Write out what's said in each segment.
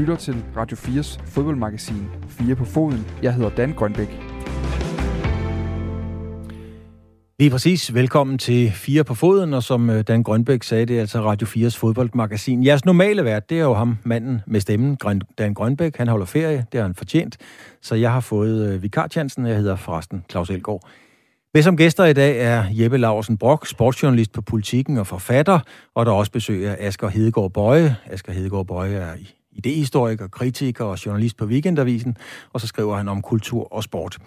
lytter til Radio 4's fodboldmagasin 4 på foden. Jeg hedder Dan Grønbæk. Lige præcis. Velkommen til Fire på Foden, og som øh, Dan Grønbæk sagde, det er altså Radio 4's fodboldmagasin. Jeres normale vært, det er jo ham, manden med stemmen, Dan Grønbæk. Han holder ferie, det har han fortjent, så jeg har fået øh, vikarchancen. Jeg hedder forresten Claus Elgaard. Med som gæster i dag er Jeppe Larsen Brock, sportsjournalist på Politiken og forfatter, og der er også besøg af Asger Hedegaard Bøje. Asger Hedegaard Bøje er idehistoriker, kritiker og journalist på Weekendavisen, og så skriver han om kultur og sport.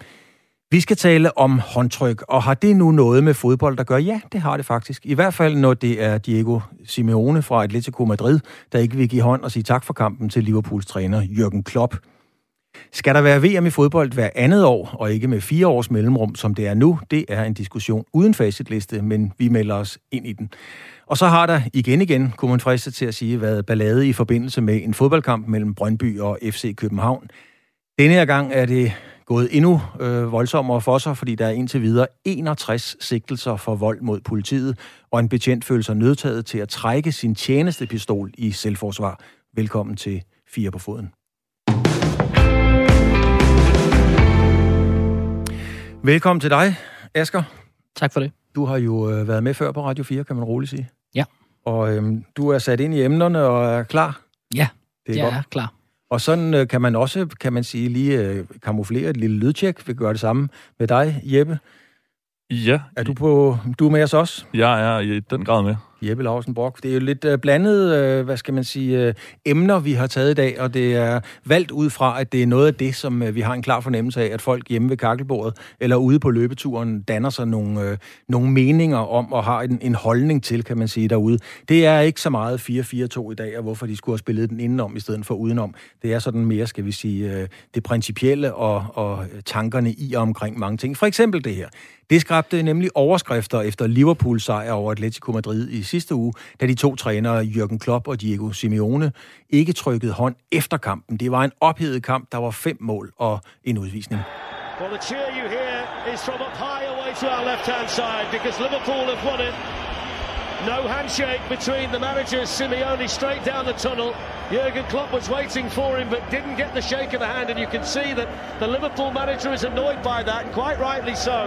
Vi skal tale om håndtryk, og har det nu noget med fodbold, der gør? Ja, det har det faktisk. I hvert fald, når det er Diego Simeone fra Atletico Madrid, der ikke vil give hånd og sige tak for kampen til Liverpools træner Jürgen Klopp. Skal der være VM i fodbold hver andet år, og ikke med fire års mellemrum, som det er nu? Det er en diskussion uden facitliste, men vi melder os ind i den. Og så har der igen igen, kunne man friste til at sige, været ballade i forbindelse med en fodboldkamp mellem Brøndby og FC København. Denne her gang er det gået endnu øh, voldsommere for sig, fordi der er indtil videre 61 sigtelser for vold mod politiet, og en betjent føler sig nødtaget til at trække sin tjenestepistol i selvforsvar. Velkommen til Fire på Foden. Velkommen til dig, Asger. Tak for det. Du har jo øh, været med før på Radio 4, kan man roligt sige. Og øhm, du er sat ind i emnerne og er klar? Ja, det er jeg godt. er klar. Og sådan øh, kan man også, kan man sige, lige øh, kamuflere et lille lydtjek. Vi gør det samme med dig, Jeppe. Ja. Er du, på, du er med os også? Jeg er i den grad med. Jeppe Larsen Brock. Det er jo lidt øh, blandet, øh, hvad skal man sige, øh, emner, vi har taget i dag, og det er valgt ud fra, at det er noget af det, som vi har en klar fornemmelse af, at folk hjemme ved kakkelbordet eller ude på løbeturen danner sig nogle, uh, nogle meninger om og har en, en holdning til, kan man sige, derude. Det er ikke så meget 4-4-2 i dag, og hvorfor de skulle have spillet den indenom i stedet for udenom. Det er sådan mere, skal vi sige, det principielle og, og tankerne i og omkring mange ting. For eksempel det her. Det skabte nemlig overskrifter efter Liverpool sejr over Atletico Madrid i sidste uge, da de to trænere, Jürgen Klopp og Diego Simeone, ikke trykkede hånd efter kampen. Det var en ophedet kamp, der var fem mål og en udvisning. Well, the cheer you hear is from up high away to our left-hand side because Liverpool have won it. No handshake between the managers, Simeone straight down the tunnel. Jurgen Klopp was waiting for him but didn't get the shake of the hand and you can see that the Liverpool manager is annoyed by that, and quite rightly so.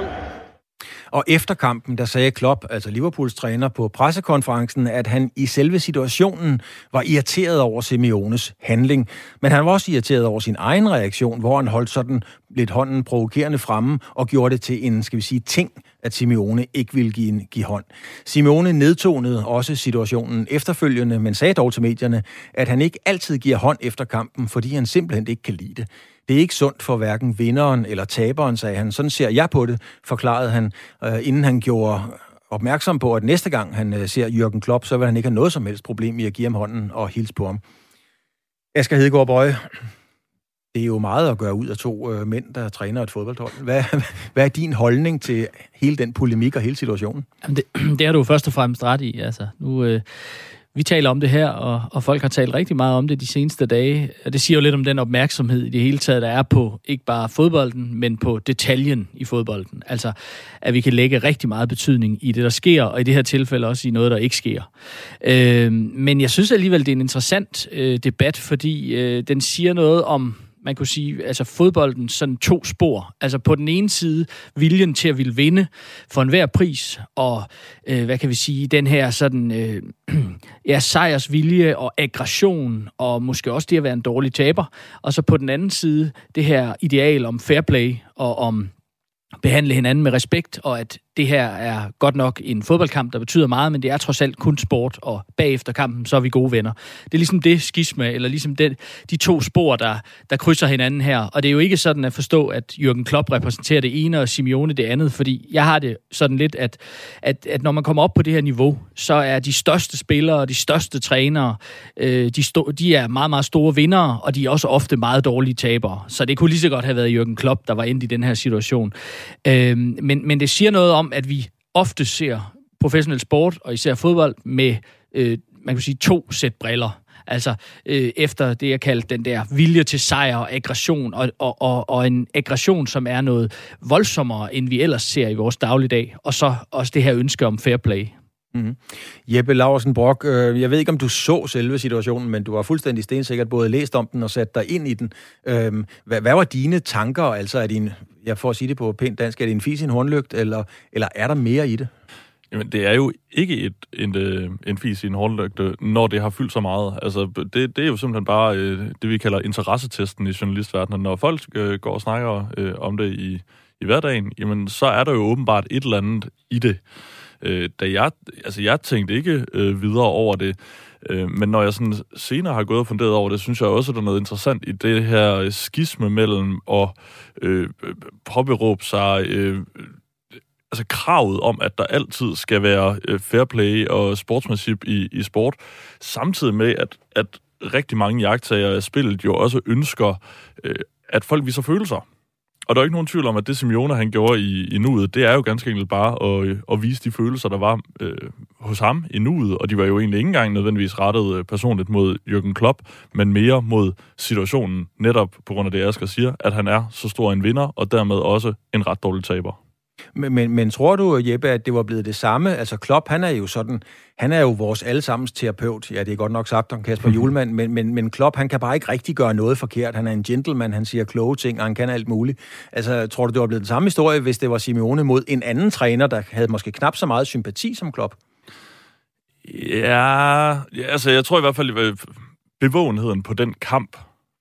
Og efter kampen, der sagde Klopp, altså Liverpools træner, på pressekonferencen, at han i selve situationen var irriteret over Simeones handling. Men han var også irriteret over sin egen reaktion, hvor han holdt sådan lidt hånden provokerende fremme og gjorde det til en, skal vi sige, ting, at Simeone ikke ville give, en, give hånd. Simeone nedtonede også situationen efterfølgende, men sagde dog til medierne, at han ikke altid giver hånd efter kampen, fordi han simpelthen ikke kan lide det. Det er ikke sundt for hverken vinderen eller taberen, sagde han. Sådan ser jeg på det, forklarede han, øh, inden han gjorde opmærksom på, at næste gang han øh, ser Jürgen Klopp, så vil han ikke have noget som helst problem i at give ham hånden og hilse på ham. Asger Hedegaard Bøje, det er jo meget at gøre ud af to øh, mænd, der træner et fodboldhold. Hvad, hvad er din holdning til hele den polemik og hele situationen? Jamen det, det er du først og fremmest ret i. Altså, nu, øh, vi taler om det her, og, og folk har talt rigtig meget om det de seneste dage. Og det siger jo lidt om den opmærksomhed i det hele taget, der er på ikke bare fodbolden, men på detaljen i fodbolden. Altså, at vi kan lægge rigtig meget betydning i det, der sker, og i det her tilfælde også i noget, der ikke sker. Øh, men jeg synes alligevel, det er en interessant øh, debat, fordi øh, den siger noget om man kunne sige, altså fodbolden sådan to spor. Altså på den ene side viljen til at ville vinde for enhver pris, og øh, hvad kan vi sige, den her sådan, øh, ja, sejrsvilje og aggression, og måske også det at være en dårlig taber. Og så på den anden side det her ideal om fair play og om behandle hinanden med respekt, og at det her er godt nok en fodboldkamp, der betyder meget, men det er trods alt kun sport, og bagefter kampen, så er vi gode venner. Det er ligesom det skisme, eller ligesom det, de to spor, der, der krydser hinanden her. Og det er jo ikke sådan at forstå, at Jürgen Klopp repræsenterer det ene, og Simeone det andet, fordi jeg har det sådan lidt, at, at, at når man kommer op på det her niveau, så er de største spillere, de største trænere, øh, de, sto- de er meget, meget store vindere, og de er også ofte meget dårlige tabere. Så det kunne lige så godt have været Jürgen Klopp, der var inde i den her situation. Øh, men, men det siger noget om, at vi ofte ser professionel sport, og især fodbold, med øh, man kan sige, to sæt briller. Altså øh, efter det, jeg kaldte den der vilje til sejr og aggression, og, og, og, og en aggression, som er noget voldsommere, end vi ellers ser i vores dagligdag, og så også det her ønske om fair play. Mm-hmm. Jeppe Laursen Brock, øh, jeg ved ikke, om du så selve situationen, men du har fuldstændig stensikkert både læst om den og sat dig ind i den. Øh, hvad, hvad var dine tanker? Altså, er din, jeg får at sige det på pænt dansk, er det en fis i en hornlygt, eller, eller er der mere i det? Jamen, det er jo ikke et, en, øh, en fis i en hornlygte, når det har fyldt så meget. Altså, det, det er jo simpelthen bare øh, det, vi kalder interessetesten i journalistverdenen. Når folk øh, går og snakker øh, om det i, i hverdagen, jamen, så er der jo åbenbart et eller andet i det. Øh, da jeg, altså, jeg tænkte ikke øh, videre over det, øh, men når jeg sådan senere har gået og funderet over det, synes jeg også, at der er noget interessant i det her øh, skisme mellem at øh, påberåbe sig... Øh, altså kravet om, at der altid skal være øh, fair play og sportsmanship i, i sport, samtidig med, at, at rigtig mange jagttager af spillet jo også ønsker, øh, at folk viser følelser. Og der er ikke nogen tvivl om, at det Simeone han gjorde i, i nuet, det er jo ganske enkelt bare at, øh, at vise de følelser, der var øh, hos ham i nuet, og de var jo egentlig ikke engang nødvendigvis rettet øh, personligt mod Jürgen Klopp, men mere mod situationen, netop på grund af det, Asger siger, at han er så stor en vinder, og dermed også en ret dårlig taber. Men, men, men tror du, Jeppe, at det var blevet det samme? Altså Klopp, han er jo sådan, han er jo vores allesammens terapeut. Ja, det er godt nok sagt om Kasper Julemand, men, men, men Klopp, han kan bare ikke rigtig gøre noget forkert. Han er en gentleman, han siger kloge ting, og han kan alt muligt. Altså, tror du, det var blevet den samme historie, hvis det var Simeone mod en anden træner, der havde måske knap så meget sympati som Klopp? Ja, altså jeg tror i hvert fald, at bevågenheden på den kamp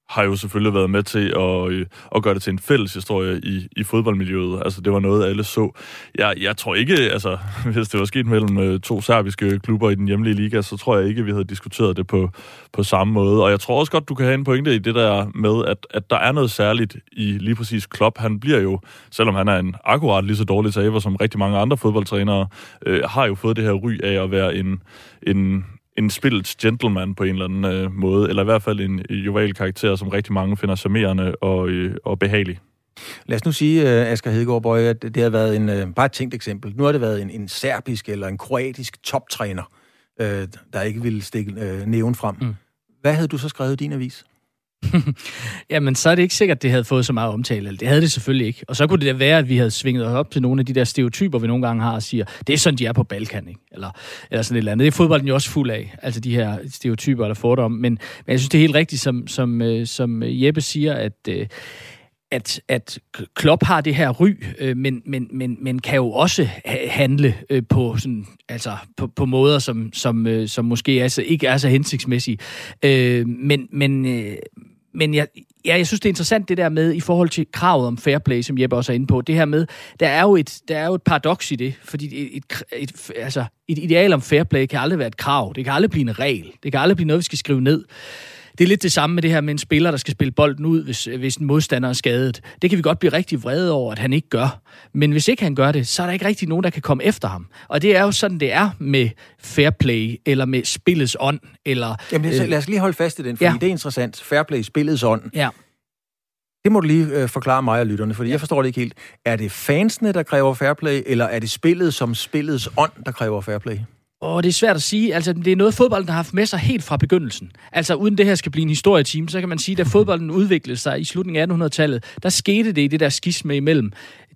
har jo selvfølgelig været med til at, øh, at gøre det til en fælles historie i, i fodboldmiljøet. Altså, det var noget, alle så. Jeg, jeg tror ikke, altså, hvis det var sket mellem øh, to serbiske klubber i den hjemlige liga, så tror jeg ikke, vi havde diskuteret det på, på samme måde. Og jeg tror også godt, du kan have en pointe i det der med, at, at der er noget særligt i lige præcis Klopp. Han bliver jo, selvom han er en akkurat lige så dårlig taber som rigtig mange andre fodboldtrænere, øh, har jo fået det her ry af at være en, en en spillets gentleman på en eller anden øh, måde, eller i hvert fald en joval karakter, som rigtig mange finder charmerende og, øh, og behagelig. Lad os nu sige, uh, Asger Hedegaard Bøje, at det har været en, uh, bare et tænkt eksempel. Nu har det været en, en serbisk eller en kroatisk toptræner, uh, der ikke ville stikke uh, næven frem. Mm. Hvad havde du så skrevet i din avis? Jamen, så er det ikke sikkert, at det havde fået så meget omtale. Det havde det selvfølgelig ikke. Og så kunne det da være, at vi havde svinget os op til nogle af de der stereotyper, vi nogle gange har og siger, det er sådan, de er på Balkan, ikke? Eller, eller sådan et eller andet. Det er fodbolden jo også fuld af, altså de her stereotyper eller fordomme. Men, men jeg synes, det er helt rigtigt, som, som, øh, som Jeppe siger, at... Øh, at, at Klopp har det her ry, øh, men, men, men, men kan jo også handle øh, på, sådan, altså på, på måder, som, som, øh, som måske altså ikke er så hensigtsmæssige. Øh, men, men, øh, men jeg, ja, jeg synes, det er interessant det der med, i forhold til kravet om fair play, som Jeppe også er inde på, det her med, der er jo et, der er jo et paradoks i det, fordi et, et, et, altså, et ideal om fair play kan aldrig være et krav, det kan aldrig blive en regel, det kan aldrig blive noget, vi skal skrive ned det er lidt det samme med det her med en spiller, der skal spille bolden ud, hvis, hvis en modstander er skadet. Det kan vi godt blive rigtig vrede over, at han ikke gør. Men hvis ikke han gør det, så er der ikke rigtig nogen, der kan komme efter ham. Og det er jo sådan, det er med fair play, eller med spillets ånd. Eller, Jamen, øh, lad os lige holde fast i den, fordi ja. det er interessant. Fair play, spillets ånd. Ja. Det må du lige øh, forklare mig og lytterne, fordi ja. jeg forstår det ikke helt. Er det fansene, der kræver fair play, eller er det spillet som spillets ånd, der kræver fair play? Og det er svært at sige. Altså, det er noget, fodbolden har haft med sig helt fra begyndelsen. Altså, uden det her skal blive en historietime, så kan man sige, at da fodbolden udviklede sig i slutningen af 1800-tallet, der skete det i det der skisme imellem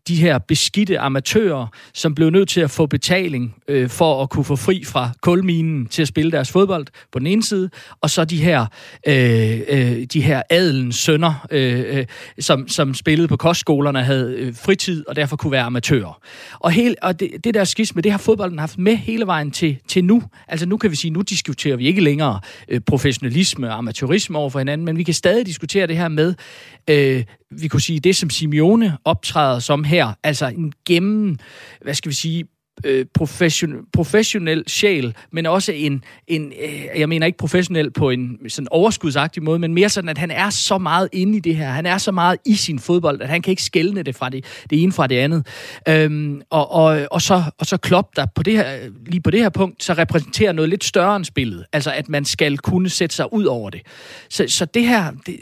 de her beskidte amatører, som blev nødt til at få betaling øh, for at kunne få fri fra kulminen til at spille deres fodbold på den ene side, og så de her, øh, øh, de her adelens sønner, øh, øh, som, som spillede på kostskolerne, havde øh, fritid og derfor kunne være amatører. Og, hele, og det, det der skisme, det har fodbolden haft med hele vejen til, til nu. Altså nu kan vi sige, nu diskuterer vi ikke længere øh, professionalisme og amatørisme over for hinanden, men vi kan stadig diskutere det her med, øh, vi kunne sige, det som Simeone optræder som her, altså en gennem, hvad skal vi sige, øh, profession, professionel sjæl, men også en, en øh, jeg mener ikke professionel på en sådan overskudsagtig måde, men mere sådan, at han er så meget inde i det her. Han er så meget i sin fodbold, at han kan ikke skælne det fra det, det ene fra det andet. Øhm, og, og, og, så, og så Klopp, der på det her, lige på det her punkt, så repræsenterer noget lidt større end spillet. Altså, at man skal kunne sætte sig ud over det. Så, så det her, det,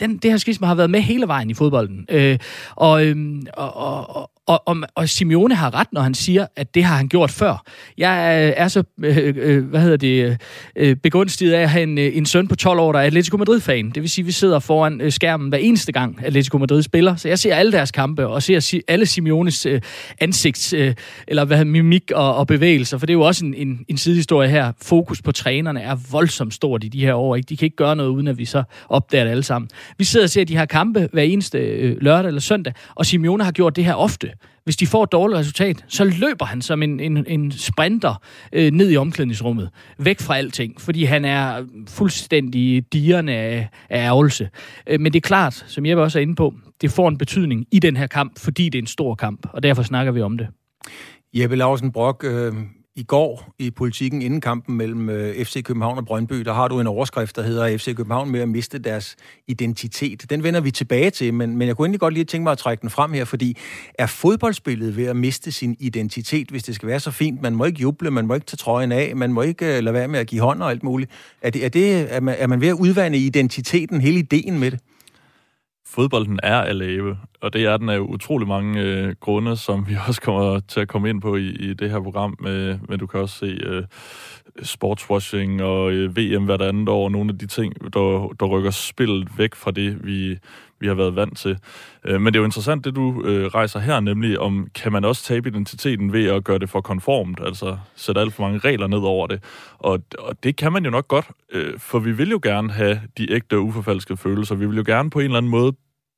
den, det her skisme har været med hele vejen i fodbolden. Øh, og, øh, og, og, og, og, og Simeone har ret, når han siger, at det har han gjort før. Jeg øh, er, så, øh, øh, hvad hedder det, øh, begunstiget af at have en, øh, en søn på 12 år, der er Atletico Madrid-fan. Det vil sige, at vi sidder foran øh, skærmen hver eneste gang, Atletico Madrid spiller. Så jeg ser alle deres kampe, og ser alle Simeones øh, ansigts, øh, eller hvad mimik og, og bevægelser, for det er jo også en, en, en sidehistorie her. Fokus på trænerne er voldsomt stort i de her år. Ikke? De kan ikke gøre noget, uden at vi så opdager det alle sammen. Vi sidder og ser de her kampe hver eneste øh, lørdag eller søndag, og Simeone har gjort det her ofte. Hvis de får et dårligt resultat, så løber han som en, en, en sprinter øh, ned i omklædningsrummet, væk fra alting, fordi han er fuldstændig dierne af, af ærgelse. Øh, men det er klart, som jeg også er inde på, det får en betydning i den her kamp, fordi det er en stor kamp, og derfor snakker vi om det. Jeppe Larsen Brock, øh, i går i politikken inden kampen mellem øh, FC København og Brøndby, der har du en overskrift, der hedder FC København med at miste deres identitet. Den vender vi tilbage til, men, men jeg kunne egentlig godt lige tænke mig at trække den frem her, fordi er fodboldspillet ved at miste sin identitet, hvis det skal være så fint? Man må ikke juble, man må ikke tage trøjen af, man må ikke øh, lade være med at give hånd og alt muligt. Er, det, er, det, er, man, er man ved at udvande identiteten, hele ideen med det? Fodbolden er at lave, og det er den af utrolig mange øh, grunde, som vi også kommer til at komme ind på i, i det her program. Med, men du kan også se øh, sportswashing og øh, VM hvert andet år, og nogle af de ting, der, der rykker spillet væk fra det, vi, vi har været vant til. Øh, men det er jo interessant, det du øh, rejser her, nemlig om, kan man også tabe identiteten ved at gøre det for konformt, altså sætte alt for mange regler ned over det. Og, og det kan man jo nok godt, øh, for vi vil jo gerne have de ægte og uforfalskede følelser. Vi vil jo gerne på en eller anden måde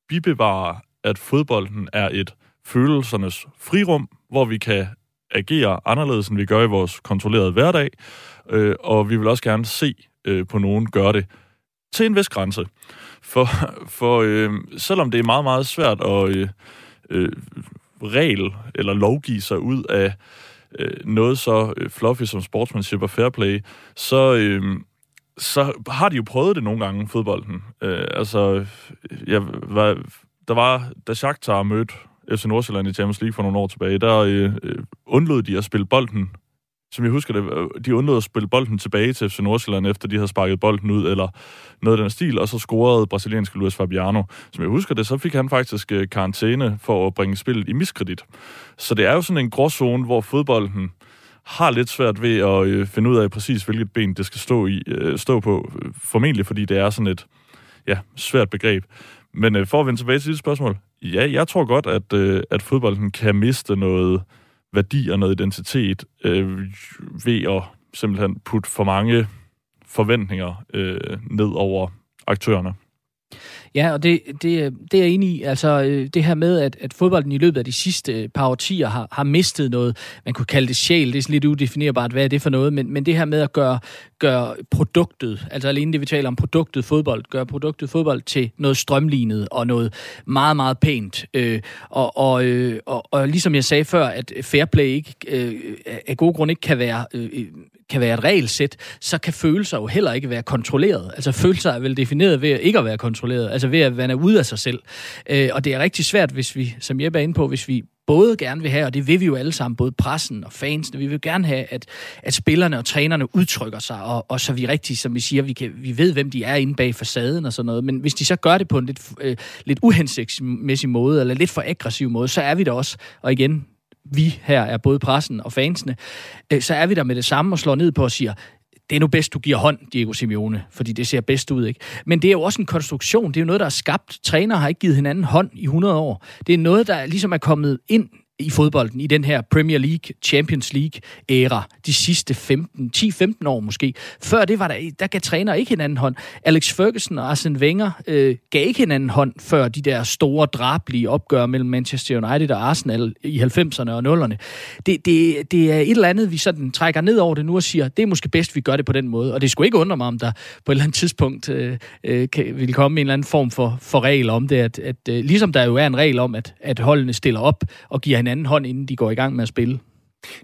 bibevare, at fodbolden er et følelsernes frirum, hvor vi kan agere anderledes, end vi gør i vores kontrollerede hverdag, øh, og vi vil også gerne se øh, på nogen gøre det til en vis grænse. For, for øh, selvom det er meget, meget svært at øh, øh, regel eller lovgive sig ud af øh, noget så øh, fluffy som sportsmanship og fair play, så, øh, så har de jo prøvet det nogle gange, fodbolden. Øh, altså, jeg var, der var, da Shakhtar mødte FC Nordsjælland i Champions League for nogle år tilbage, der øh, øh undlod de at spille bolden som jeg husker det, øh, de undlod at spille bolden tilbage til FC Nordsjælland, efter de havde sparket bolden ud, eller noget af den stil, og så scorede brasilianske Luis Fabiano. Som jeg husker det, så fik han faktisk øh, karantæne for at bringe spillet i miskredit. Så det er jo sådan en gråzone, hvor fodbolden har lidt svært ved at øh, finde ud af præcis, hvilket ben det skal stå, i, øh, stå på. Formentlig, fordi det er sådan et ja, svært begreb. Men øh, for at vende tilbage til dit spørgsmål. Ja, jeg tror godt, at, øh, at fodbolden kan miste noget værdi og noget identitet øh, ved at simpelthen putte for mange forventninger øh, ned over aktørerne. Ja, og det, det, øh, det er jeg enig i. Altså øh, det her med, at, at fodbolden i løbet af de sidste øh, par årtier har, har mistet noget, man kunne kalde det sjæl, det er sådan lidt udefinerbart, hvad er det for noget, men, men det her med at gøre, gøre produktet, altså alene det vi taler om produktet fodbold, gøre produktet fodbold til noget strømlignet og noget meget, meget pænt. Øh, og, og, øh, og, og ligesom jeg sagde før, at fair play ikke, øh, af gode grunde ikke kan være øh, kan være et regelsæt, så kan følelser jo heller ikke være kontrolleret. Altså følelser er vel defineret ved ikke at være kontrolleret, altså ved at man er ude af sig selv. Øh, og det er rigtig svært, hvis vi, som Jeppe er inde på, hvis vi både gerne vil have, og det vil vi jo alle sammen, både pressen og fansene, vi vil gerne have, at, at spillerne og trænerne udtrykker sig, og, og så vi rigtig, som vi siger, vi, kan, vi ved, hvem de er inde bag facaden og sådan noget, men hvis de så gør det på en lidt, øh, lidt uhensigtsmæssig måde, eller lidt for aggressiv måde, så er vi der også, og igen, vi her er både pressen og fansene, øh, så er vi der med det samme og slår ned på og siger, det er nu bedst, du giver hånd, Diego Simeone, fordi det ser bedst ud, ikke? Men det er jo også en konstruktion, det er jo noget, der er skabt. Træner har ikke givet hinanden hånd i 100 år. Det er noget, der ligesom er kommet ind i fodbolden, i den her Premier League, Champions League-æra, de sidste 15, 10-15 år måske. Før det var der, der gav træner ikke hinanden hånd. Alex Ferguson og Arsene Wenger øh, gav ikke hinanden hånd før de der store, drablige opgør mellem Manchester United og Arsenal i 90'erne og 0'erne. Det, det, det er et eller andet, vi sådan trækker ned over det nu og siger, det er måske bedst, vi gør det på den måde. Og det skulle ikke undre mig, om der på et eller andet tidspunkt øh, øh, kan, vil komme en eller anden form for, for regel om det, at, at øh, ligesom der jo er en regel om, at, at holdene stiller op og giver anden hånd, inden de går i gang med at spille.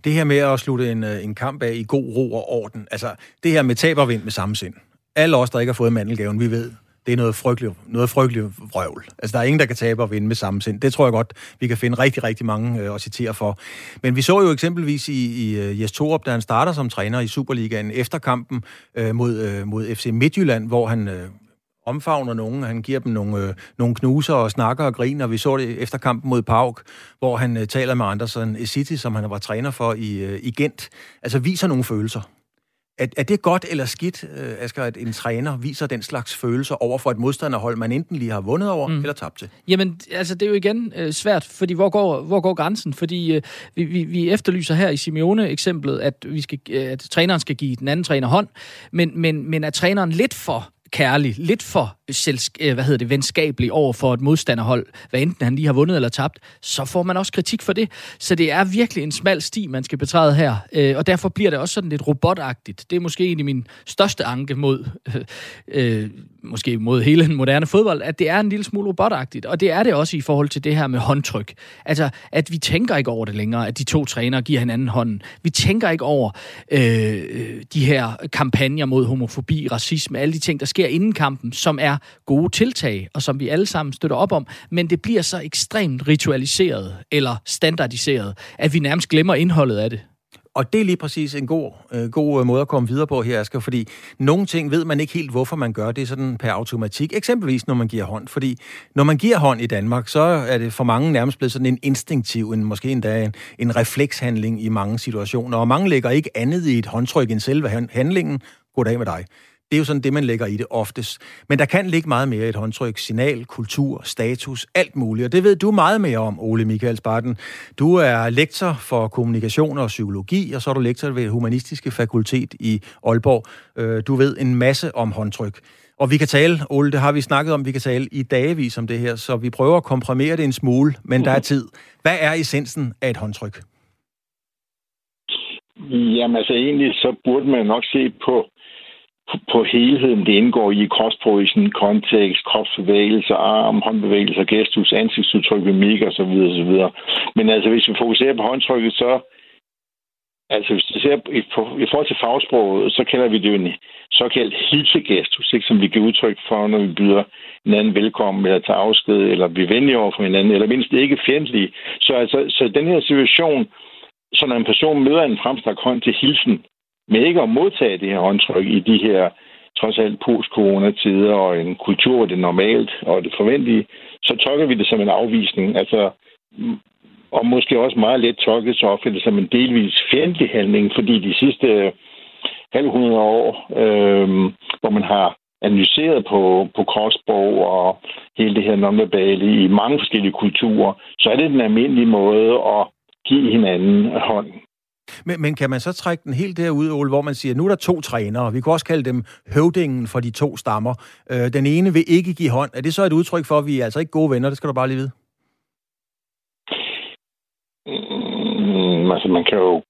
Det her med at slutte en, øh, en kamp af i god ro og orden, altså det her med tab og vind med samme sind. Alle os, der ikke har fået mandelgaven, vi ved, det er noget frygteligt, noget frygteligt vrøvl. Altså, der er ingen, der kan tabe og vinde med samme sind. Det tror jeg godt, vi kan finde rigtig, rigtig mange øh, at citere for. Men vi så jo eksempelvis i, i øh, Jes Torup, da han starter som træner i Superligaen efter kampen øh, mod, øh, mod FC Midtjylland, hvor han øh, omfavner nogen. Han giver dem nogle, øh, nogle knuser og snakker og griner. Vi så det efter kampen mod Pauk, hvor han øh, taler med Andersen City, som han var træner for i, øh, i Gent. Altså viser nogle følelser. Er, er det godt eller skidt, øh, Asger, at en træner viser den slags følelser over for et modstanderhold, man enten lige har vundet over mm. eller tabt til? Jamen, altså, det er jo igen øh, svært, fordi hvor går, hvor går grænsen? Fordi øh, vi, vi, vi efterlyser her i Simeone-eksemplet, at, vi skal, at træneren skal give den anden træner hånd, men, men, men er træneren lidt for kærlig, lidt for selsk- øh, hvad hedder det, venskabelig over for et modstanderhold, hvad enten han lige har vundet eller tabt, så får man også kritik for det. Så det er virkelig en smal sti, man skal betræde her, øh, og derfor bliver det også sådan lidt robotagtigt. Det er måske en af mine største anke mod, øh, øh måske mod hele den moderne fodbold, at det er en lille smule robotagtigt, og det er det også i forhold til det her med håndtryk. Altså, at vi tænker ikke over det længere, at de to trænere giver hinanden hånden. Vi tænker ikke over øh, de her kampagner mod homofobi, racisme, alle de ting, der sker inden kampen, som er gode tiltag, og som vi alle sammen støtter op om, men det bliver så ekstremt ritualiseret eller standardiseret, at vi nærmest glemmer indholdet af det. Og det er lige præcis en god, øh, god øh, måde at komme videre på her, Asger, fordi nogle ting ved man ikke helt, hvorfor man gør det sådan per automatik. Eksempelvis, når man giver hånd. Fordi når man giver hånd i Danmark, så er det for mange nærmest blevet sådan en instinktiv, en, måske endda en, en reflekshandling i mange situationer. Og mange lægger ikke andet i et håndtryk end selve handlingen. Goddag med dig. Det er jo sådan det, man lægger i det oftest. Men der kan ligge meget mere i et håndtryk. Signal, kultur, status, alt muligt. Og det ved du meget mere om, Ole Michael Sparten. Du er lektor for kommunikation og psykologi, og så er du lektor ved Humanistiske Fakultet i Aalborg. Øh, du ved en masse om håndtryk. Og vi kan tale, Ole, det har vi snakket om, vi kan tale i dagevis om det her, så vi prøver at komprimere det en smule, men der er tid. Hvad er essensen af et håndtryk? Jamen altså egentlig, så burde man nok se på på helheden, det indgår i cross kontekst, kropsbevægelser, arm, håndbevægelser, gestus, ansigtsudtryk, mimik osv. osv. Men altså, hvis vi fokuserer på håndtrykket, så Altså, hvis du ser i, i forhold til fagsproget, så kalder vi det jo en såkaldt hilsegestus, ikke, som vi giver udtryk for, når vi byder hinanden velkommen, eller tager afsked, eller bliver venlige over for hinanden, eller mindst ikke fjendtlige. Så, altså, så den her situation, så når en person møder en fremstrakt hånd til hilsen, med ikke at modtage det her håndtryk i de her trods alt post-corona-tider og en kultur, hvor det er normalt og det forventelige, så tolker vi det som en afvisning. Altså, og måske også meget let tolket så opfatter det som en delvis fjendtlig handling, fordi de sidste halv hundrede år, øh, hvor man har analyseret på, på Korsborg og hele det her nonverbale i mange forskellige kulturer, så er det den almindelige måde at give hinanden hånd. Men, men kan man så trække den helt derud, Ole, hvor man siger, nu er der to trænere, vi kunne også kalde dem høvdingen for de to stammer. Øh, den ene vil ikke give hånd. Er det så et udtryk for, at vi er altså ikke gode venner? Det skal du bare lige vide. Mm, altså, man kan jo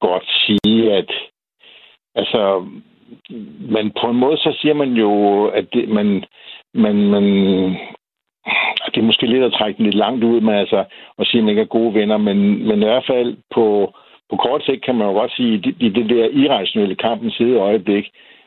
godt sige, at altså, men på en måde, så siger man jo, at det, man, man, man, det er måske lidt at trække den lidt langt ud med altså, at sige, at man ikke er gode venner, men, men i hvert fald på, på kort sigt kan man jo godt sige, at i det der irrationelle kampens side øjeblik,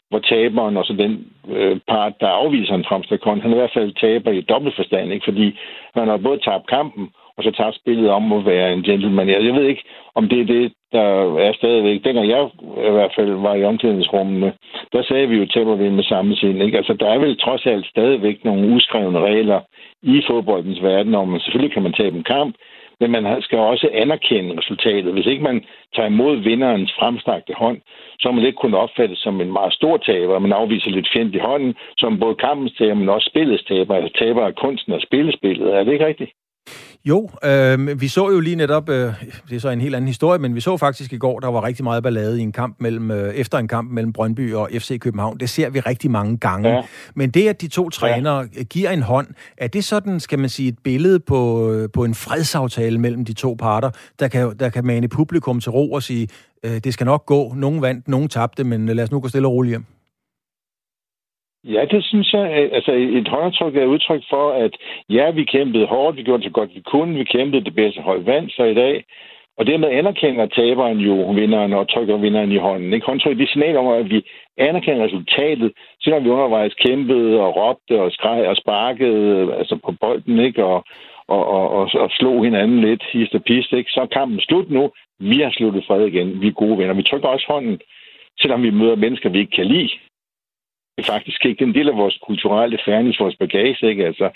hvor taberen og så den øh, part, der afviser en fremstilkon, han i hvert fald taber i dobbelt forstand, ikke? fordi han har både tabt kampen, og så tager spillet om at være en gentleman. Jeg, jeg ved ikke, om det er det, der er stadigvæk. Dengang jeg i hvert fald var i omklædningsrummene, der sagde vi jo, taber vi med samme sind. Ikke? Altså, der er vel trods alt stadigvæk nogle uskrevne regler i fodboldens verden, om selvfølgelig kan man tabe en kamp, men man skal også anerkende resultatet. Hvis ikke man tager imod vinderens fremstrakte hånd, så må man ikke kun opfattes som en meget stor taber. Man afviser lidt fjend i hånden, som både kampens taber, men også spillets taber. Altså taber af kunsten og spillespillet. Er det ikke rigtigt? Jo, øh, vi så jo lige netop, øh, det er så en helt anden historie, men vi så faktisk i går, der var rigtig meget ballade i en kamp mellem, øh, efter en kamp mellem Brøndby og FC København. Det ser vi rigtig mange gange. Ja. Men det, at de to trænere ja. giver en hånd, er det sådan, skal man sige, et billede på, øh, på en fredsaftale mellem de to parter, der kan, der kan mane publikum til ro og sige, øh, det skal nok gå, nogen vandt, nogen tabte, men lad os nu gå stille og roligt hjem? Ja, det synes jeg. Altså, et håndtryk er udtryk for, at ja, vi kæmpede hårdt, vi gjorde det så godt vi kunne, vi kæmpede det bedste hold vand, så i dag, og dermed anerkender taberen jo vinderen og trykker vinderen i hånden. Ikke? Håndtryk det signal om, at vi anerkender resultatet, selvom vi undervejs kæmpede og råbte og skreg og sparkede altså på bolden, ikke? Og, og, og, og, og slog hinanden lidt i pist, ikke? så er kampen slut nu. Vi har sluttet fred igen. Vi er gode venner. Vi trykker også hånden, selvom vi møder mennesker, vi ikke kan lide det er faktisk ikke en del af vores kulturelle fairness, vores bagage, ikke? Altså,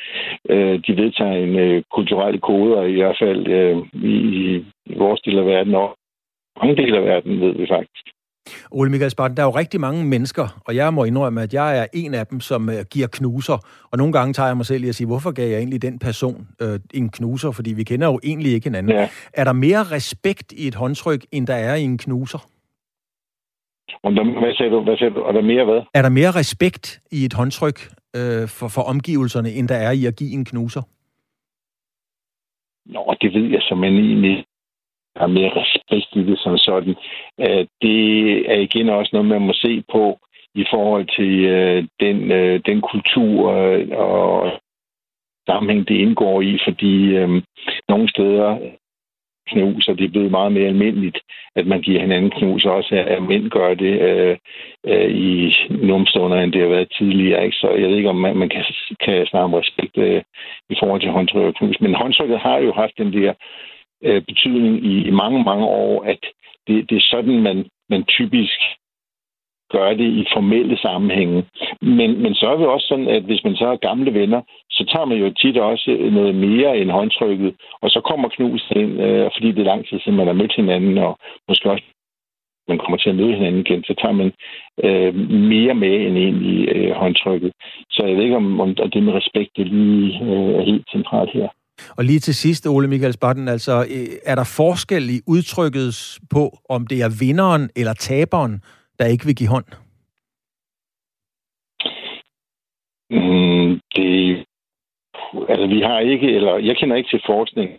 øh, de vedtager en øh, kulturelle koder, i hvert fald øh, i, i vores del af verden, og mange dele af verden, ved vi faktisk. Ole Michael Spartan, der er jo rigtig mange mennesker, og jeg må indrømme, at jeg er en af dem, som uh, giver knuser. Og nogle gange tager jeg mig selv i at sige, hvorfor gav jeg egentlig den person uh, en knuser? Fordi vi kender jo egentlig ikke hinanden. Ja. Er der mere respekt i et håndtryk, end der er i en knuser? Om der, hvad sagde du? Hvad sagde du? Er der mere hvad? Er der mere respekt i et håndtryk uh, for, for omgivelserne, end der er i at give en knuser? Nå, det ved jeg som egentlig har mere respekt i det som sådan. Øh, det er igen også noget, man må se på i forhold til øh, den, øh, den kultur og sammenhæng, det indgår i, fordi nogle steder knus, og det er blevet meget mere almindeligt, at man giver hinanden knus, også at mænd gør det øh, øh, i numstunder, end det har været tidligere. Ikke? Så jeg ved ikke, om man, man kan, kan snakke om respekt øh, i forhold til håndtryk og knus. Men håndtrykket har jo haft den der øh, betydning i, i mange, mange år, at det, det er sådan, man, man typisk gør det i formelle sammenhænge. Men, men så er det også sådan, at hvis man så er gamle venner, så tager man jo tit også noget mere end håndtrykket, og så kommer knusen ind, øh, fordi det er lang tid siden, man har mødt hinanden, og måske også man kommer til at møde hinanden igen, så tager man øh, mere med end egentlig øh, håndtrykket. Så jeg ved ikke, om, om det med respekt det lige øh, er helt centralt her. Og lige til sidst, Ole Michael Sparten, altså, øh, er der forskel i udtrykket på, om det er vinderen eller taberen, der ikke vil give hånd? Mm, det, altså, vi har ikke, eller jeg kender ikke til forskning,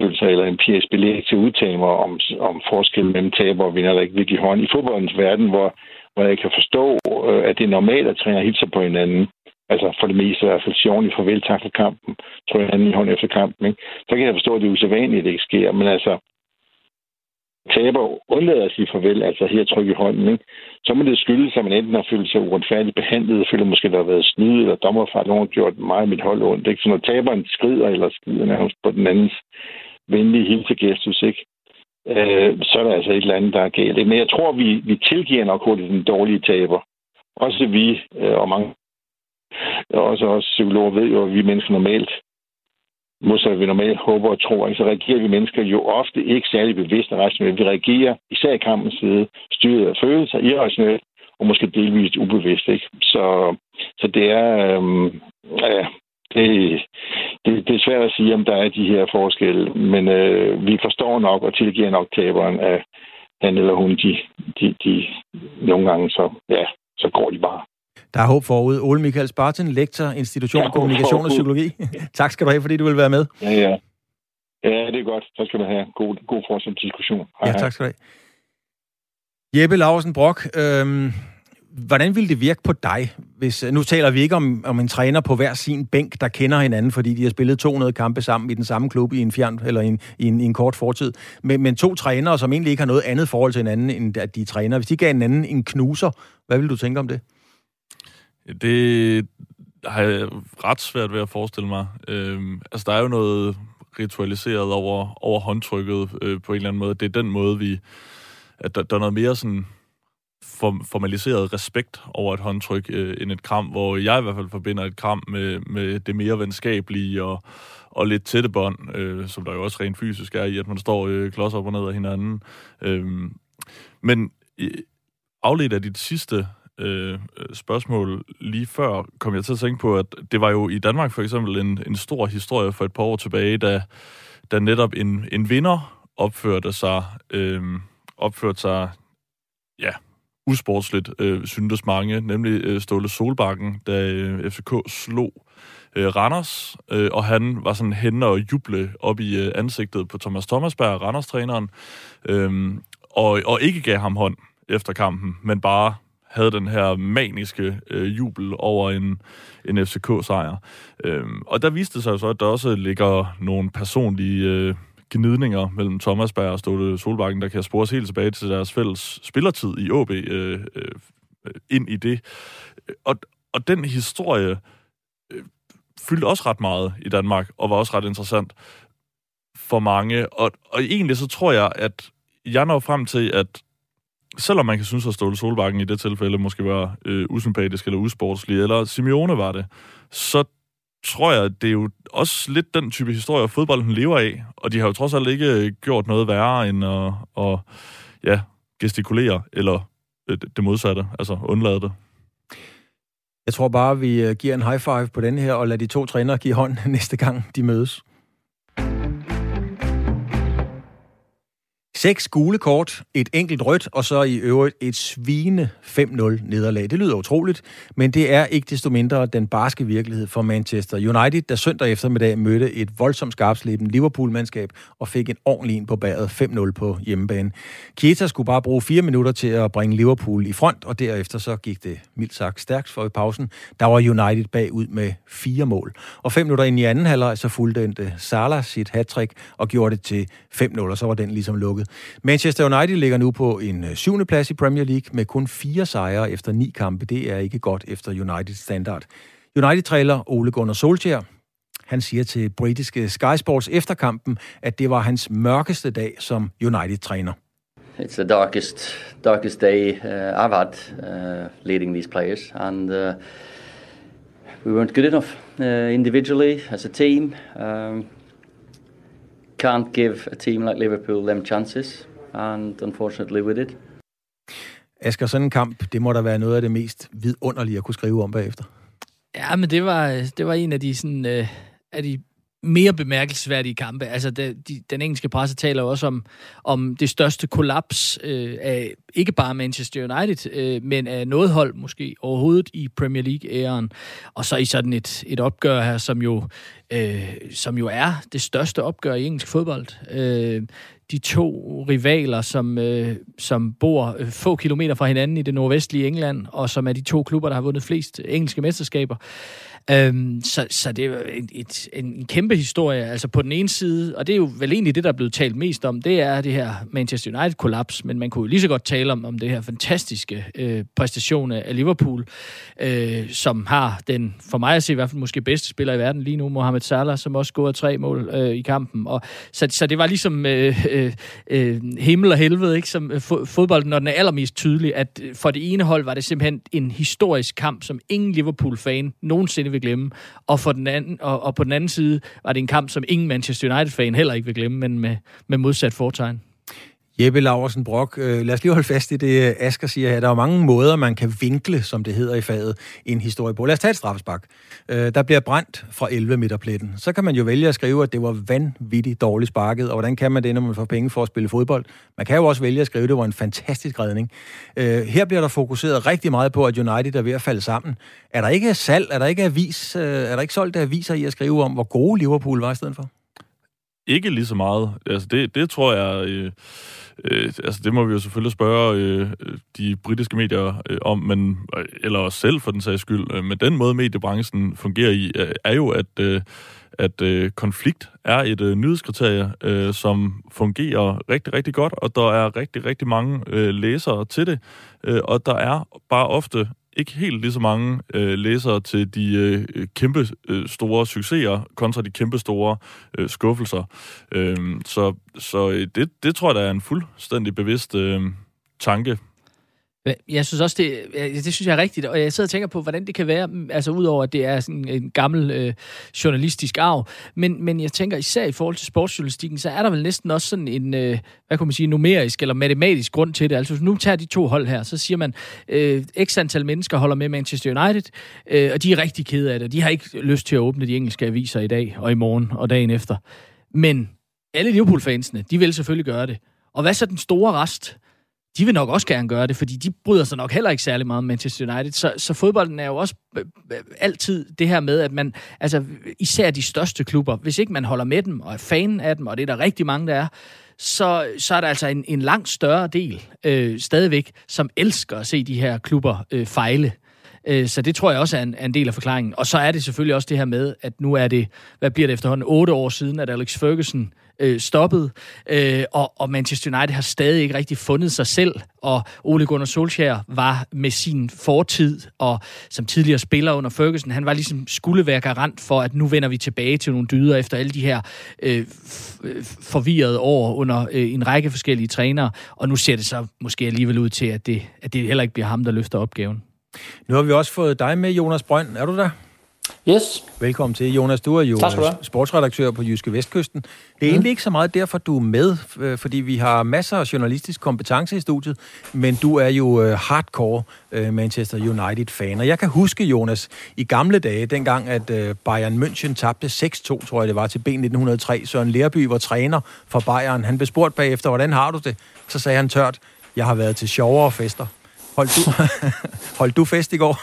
eller empirisk belæg til at udtale mig om, om forskellen mellem taber og vinder, der ikke vil give hånd. I fodboldens verden, hvor, hvor jeg kan forstå, øh, at det er normalt at træner hilser på hinanden, altså for det meste i hvert fald sjovt i farvel tak for kampen, tror jeg, han i hånd efter kampen, ikke? så kan jeg forstå, at det er usædvanligt, at det ikke sker. Men altså, taber undlader at sige farvel, altså her tryk i hånden, ikke? så må det skyldes, at man enten har følt sig uretfærdigt behandlet, føler måske, der har været snyd, eller dommerfejl, nogen har gjort meget mit hold ondt. Ikke? Så når taberen skrider eller skider nærmest på den andens venlige hilsegestus, ikke? Øh, så er der altså et eller andet, der er galt. Men jeg tror, vi, vi tilgiver nok hurtigt den dårlige taber. Også vi, øh, og mange også os psykologer ved jo, at vi mennesker normalt, modsat vi normalt håber og tror, så reagerer vi mennesker jo ofte ikke særlig bevidst og rationelt. Vi reagerer, især i kampens side, styret af følelser, irrationelt, og måske delvist ubevidst. Ikke? Så, så det er, øhm, ja, det, det, det er svært at sige, om der er de her forskelle, men øh, vi forstår nok og tilgiver nok taberen af han eller hun, de, de, de nogle gange, så, ja, så går de bare. Der er håb forude. Ole Michael Spartan, lektor, institution, ja, kommunikation og psykologi. tak skal du have, fordi du vil være med. Ja, ja. Ja, det er godt. Så skal du have god, god fortsat diskussion. Hej, ja, tak skal du have. Jeppe Larsen Brock, øhm, hvordan ville det virke på dig, hvis... Nu taler vi ikke om, om en træner på hver sin bænk, der kender hinanden, fordi de har spillet 200 kampe sammen i den samme klub i en fjern, eller i en, i en, i en kort fortid. Men, men to trænere, som egentlig ikke har noget andet forhold til hinanden, end at de er træner. Hvis de gav hinanden en knuser, hvad vil du tænke om det? Det har jeg ret svært ved at forestille mig. Øhm, altså, der er jo noget ritualiseret over, over håndtrykket øh, på en eller anden måde. Det er den måde, vi... At der, der er noget mere sådan formaliseret respekt over et håndtryk øh, end et kram, hvor jeg i hvert fald forbinder et kram med, med det mere venskabelige og, og lidt tætte bånd, øh, som der jo også rent fysisk er i, at man står øh, klods op og ned af hinanden. Øh, men øh, afledt af dit sidste øh, spørgsmål lige før, kom jeg til at tænke på, at det var jo i Danmark for eksempel en, en stor historie for et par år tilbage, da, da netop en, en vinder opførte sig, øh, opførte sig ja, usportsligt, øh, syntes mange, nemlig øh, Ståle Solbakken, da øh, FCK slog øh, Randers, øh, og han var sådan hen og juble op i øh, ansigtet på Thomas Thomasberg, Randers-træneren, øh, og, og ikke gav ham hånd efter kampen, men bare havde den her maniske øh, jubel over en, en FCK-sejr. Øhm, og der viste det sig så, at der også ligger nogle personlige øh, gnidninger mellem Thomas Berg og Ståle Solbakken, der kan spores helt tilbage til deres fælles spillertid i AB øh, øh, ind i det. Og, og den historie øh, fyldte også ret meget i Danmark, og var også ret interessant for mange. Og, og egentlig så tror jeg, at jeg når frem til, at selvom man kan synes, at Ståle Solbakken i det tilfælde måske var øh, usympatisk eller usportslig, eller Simeone var det, så tror jeg, det er jo også lidt den type historie, fodbolden lever af. Og de har jo trods alt ikke øh, gjort noget værre end at, at ja, gestikulere, eller øh, det modsatte, altså undlade det. Jeg tror bare, vi øh, giver en high five på den her, og lader de to trænere give hånd næste gang, de mødes. Seks gule kort, et enkelt rødt, og så i øvrigt et svine 5-0 nederlag. Det lyder utroligt, men det er ikke desto mindre den barske virkelighed for Manchester United, der søndag eftermiddag mødte et voldsomt skarpsleben Liverpool-mandskab og fik en ordentlig en på bæret 5-0 på hjemmebane. Keita skulle bare bruge fire minutter til at bringe Liverpool i front, og derefter så gik det mildt sagt stærkt for i pausen. Der var United bagud med fire mål. Og fem minutter ind i anden halvleg, så fuldendte Salah sit hattrick og gjorde det til 5-0, og så var den ligesom lukket. Manchester United ligger nu på en øh, syvende plads i Premier League med kun fire sejre efter ni kampe. Det er ikke godt efter United standard. United-træler Ole Gunnar Solskjaer, han siger til britiske Sky Sports efter kampen, at det var hans mørkeste dag som United-træner. It's the darkest, darkest day uh, I've had uh, leading these players, and uh, we weren't good enough uh, individually as a team. Um, can't give a team like Liverpool them chances, and unfortunately we did. Asger, sådan en kamp, det må da være noget af det mest vidunderlige at kunne skrive om bagefter. Ja, men det var, det var en af de, sådan, øh, af de mere bemærkelsesværdige kampe. Altså, det, de, den engelske presse taler også om, om det største kollaps øh, af ikke bare Manchester United, øh, men af noget hold måske overhovedet i Premier League-æren. Og så i sådan et, et opgør her, som jo, øh, som jo er det største opgør i engelsk fodbold. Øh, de to rivaler, som, øh, som bor øh, få kilometer fra hinanden i det nordvestlige England, og som er de to klubber, der har vundet flest engelske mesterskaber. Øhm, så, så det er en, et, en kæmpe historie. Altså på den ene side, og det er jo vel egentlig det, der er blevet talt mest om, det er det her Manchester United-kollaps, men man kunne jo lige så godt tale om, om det her fantastiske øh, præstation af Liverpool, øh, som har den, for mig at se i hvert fald måske bedste spiller i verden lige nu, Mohamed Salah, som også scorede tre mål øh, i kampen. Og, så, så det var ligesom øh, øh, øh himmel og helvede, ikke? som øh, fodbolden, når den er allermest tydelig, at øh, for det ene hold var det simpelthen en historisk kamp, som ingen Liverpool-fan nogensinde vil glemme. Og, for den anden, og, og på den anden side var det en kamp, som ingen Manchester United-fan heller ikke vil glemme, men med, med modsat fortegn. Jeppe Laversen Brock, øh, lad os lige holde fast i det, Asker Asger siger her. Der er mange måder, man kan vinkle, som det hedder i faget, en historie på. Lad os tage et straffespark. Øh, der bliver brændt fra 11 meter pletten. Så kan man jo vælge at skrive, at det var vanvittigt dårligt sparket, og hvordan kan man det, når man får penge for at spille fodbold? Man kan jo også vælge at skrive, at det var en fantastisk redning. Øh, her bliver der fokuseret rigtig meget på, at United er ved at falde sammen. Er der ikke salg, er der ikke avis, øh, er der ikke solgt aviser i at skrive om, hvor gode Liverpool var i stedet for? Ikke lige så meget. Altså det, det tror jeg... Øh Øh, altså, det må vi jo selvfølgelig spørge øh, de britiske medier øh, om, men, eller os selv for den sags skyld. Øh, men den måde, mediebranchen fungerer i, øh, er jo, at, øh, at øh, konflikt er et øh, nyhedskriterie, øh, som fungerer rigtig, rigtig godt, og der er rigtig, rigtig mange øh, læsere til det. Øh, og der er bare ofte ikke helt lige så mange øh, læsere til de øh, kæmpe øh, store succeser kontra de kæmpe store øh, skuffelser. Øh, så så øh, det, det tror jeg, der er en fuldstændig bevidst øh, tanke jeg synes også, det, det synes jeg er rigtigt, og jeg sidder og tænker på, hvordan det kan være, mm, altså udover at det er sådan en gammel øh, journalistisk arv, men, men jeg tænker især i forhold til sportsjournalistikken, så er der vel næsten også sådan en, øh, hvad kan man sige, numerisk eller matematisk grund til det. Altså nu tager de to hold her, så siger man, øh, x antal mennesker holder med Manchester United, øh, og de er rigtig kede af det. De har ikke lyst til at åbne de engelske aviser i dag og i morgen og dagen efter. Men alle Liverpool-fansene, de vil selvfølgelig gøre det. Og hvad så den store rest? De vil nok også gerne gøre det, fordi de bryder sig nok heller ikke særlig meget om Manchester United. Så, så fodbolden er jo også øh, øh, altid det her med, at man, altså især de største klubber, hvis ikke man holder med dem og er fan af dem, og det er der rigtig mange, der er, så, så er der altså en, en langt større del øh, stadigvæk, som elsker at se de her klubber øh, fejle. Øh, så det tror jeg også er en, er en del af forklaringen. Og så er det selvfølgelig også det her med, at nu er det, hvad bliver det efterhånden, otte år siden, at Alex Ferguson øh, stoppet, øh, og, og Manchester United har stadig ikke rigtig fundet sig selv, og Ole Gunnar Solskjaer var med sin fortid, og som tidligere spiller under Ferguson, han var ligesom skulle være garant for, at nu vender vi tilbage til nogle dyder efter alle de her øh, øh forvirrede år under øh, en række forskellige trænere, og nu ser det så måske alligevel ud til, at det, at det heller ikke bliver ham, der løfter opgaven. Nu har vi også fået dig med, Jonas Brønd. Er du der? Yes. Velkommen til, Jonas. Du er jo du sportsredaktør på Jyske Vestkysten. Det er mm. egentlig ikke så meget derfor, du er med, øh, fordi vi har masser af journalistisk kompetence i studiet, men du er jo øh, hardcore øh, Manchester United-fan. Og jeg kan huske, Jonas, i gamle dage, dengang at Bayern München tabte 6-2, tror jeg det var, til B1903. Søren Lerby var træner for Bayern. Han blev spurgt bagefter, hvordan har du det? Så sagde han tørt, jeg har været til sjovere fester. Holdt du, holdt du fest i går?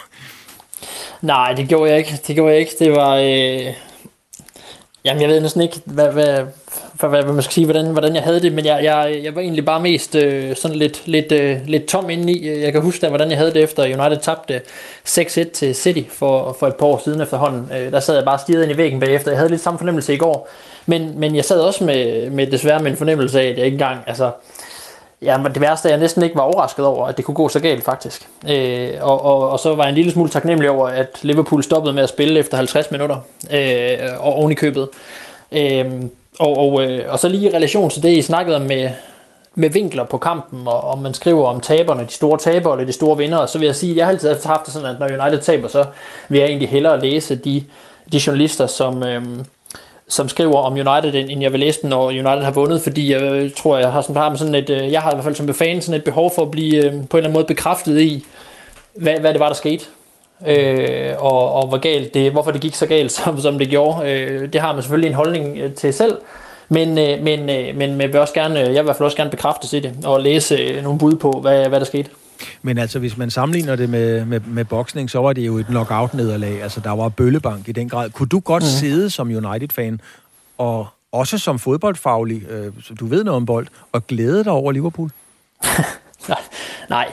Nej, det gjorde jeg ikke. Det gjorde jeg ikke. Det var... Øh... Jamen, jeg ved næsten ikke, hvad, hvad, hvad, hvad man skal sige, hvordan, hvordan jeg havde det, men jeg, jeg, jeg var egentlig bare mest øh, sådan lidt, lidt, øh, lidt tom indeni. Jeg kan huske, hvordan jeg havde det efter United tabte 6-1 til City for, for et par år siden efterhånden. Øh, der sad jeg bare stirret ind i væggen bagefter. Jeg havde lidt samme fornemmelse i går, men, men jeg sad også med, med desværre med en fornemmelse af, at jeg ikke engang... Altså, Ja, men det værste er, at jeg næsten ikke var overrasket over, at det kunne gå så galt faktisk. Øh, og, og, og så var jeg en lille smule taknemmelig over, at Liverpool stoppede med at spille efter 50 minutter, øh, og oven i købet. Øh, og, og, øh, og så lige i relation til det, I snakkede om med, med vinkler på kampen, og, og man skriver om taberne, de store tabere eller de store vinder, så vil jeg sige, at jeg har altid haft det sådan, at når United taber, så vil jeg egentlig hellere læse de, de journalister, som... Øh, som skriver om United, end jeg vil læse den, når United har vundet, fordi jeg øh, tror, jeg har, sådan, sådan et, øh, jeg har i hvert fald som fan sådan et behov for at blive øh, på en eller anden måde bekræftet i, hvad, hvad det var, der skete. Øh, og, og hvor galt det, hvorfor det gik så galt, som, som det gjorde. Øh, det har man selvfølgelig en holdning til selv, men, øh, men, øh, men jeg vil også gerne, jeg vil i hvert fald også gerne bekræfte i det, og læse nogle bud på, hvad, hvad der skete. Men altså, hvis man sammenligner det med, med, med boksning, så var det jo et knockout-nederlag. Altså, der var bøllebank i den grad. Kunne du godt mm. sidde som United-fan, og også som fodboldfaglig, øh, du ved noget om bold, og glæde dig over Liverpool? Nej,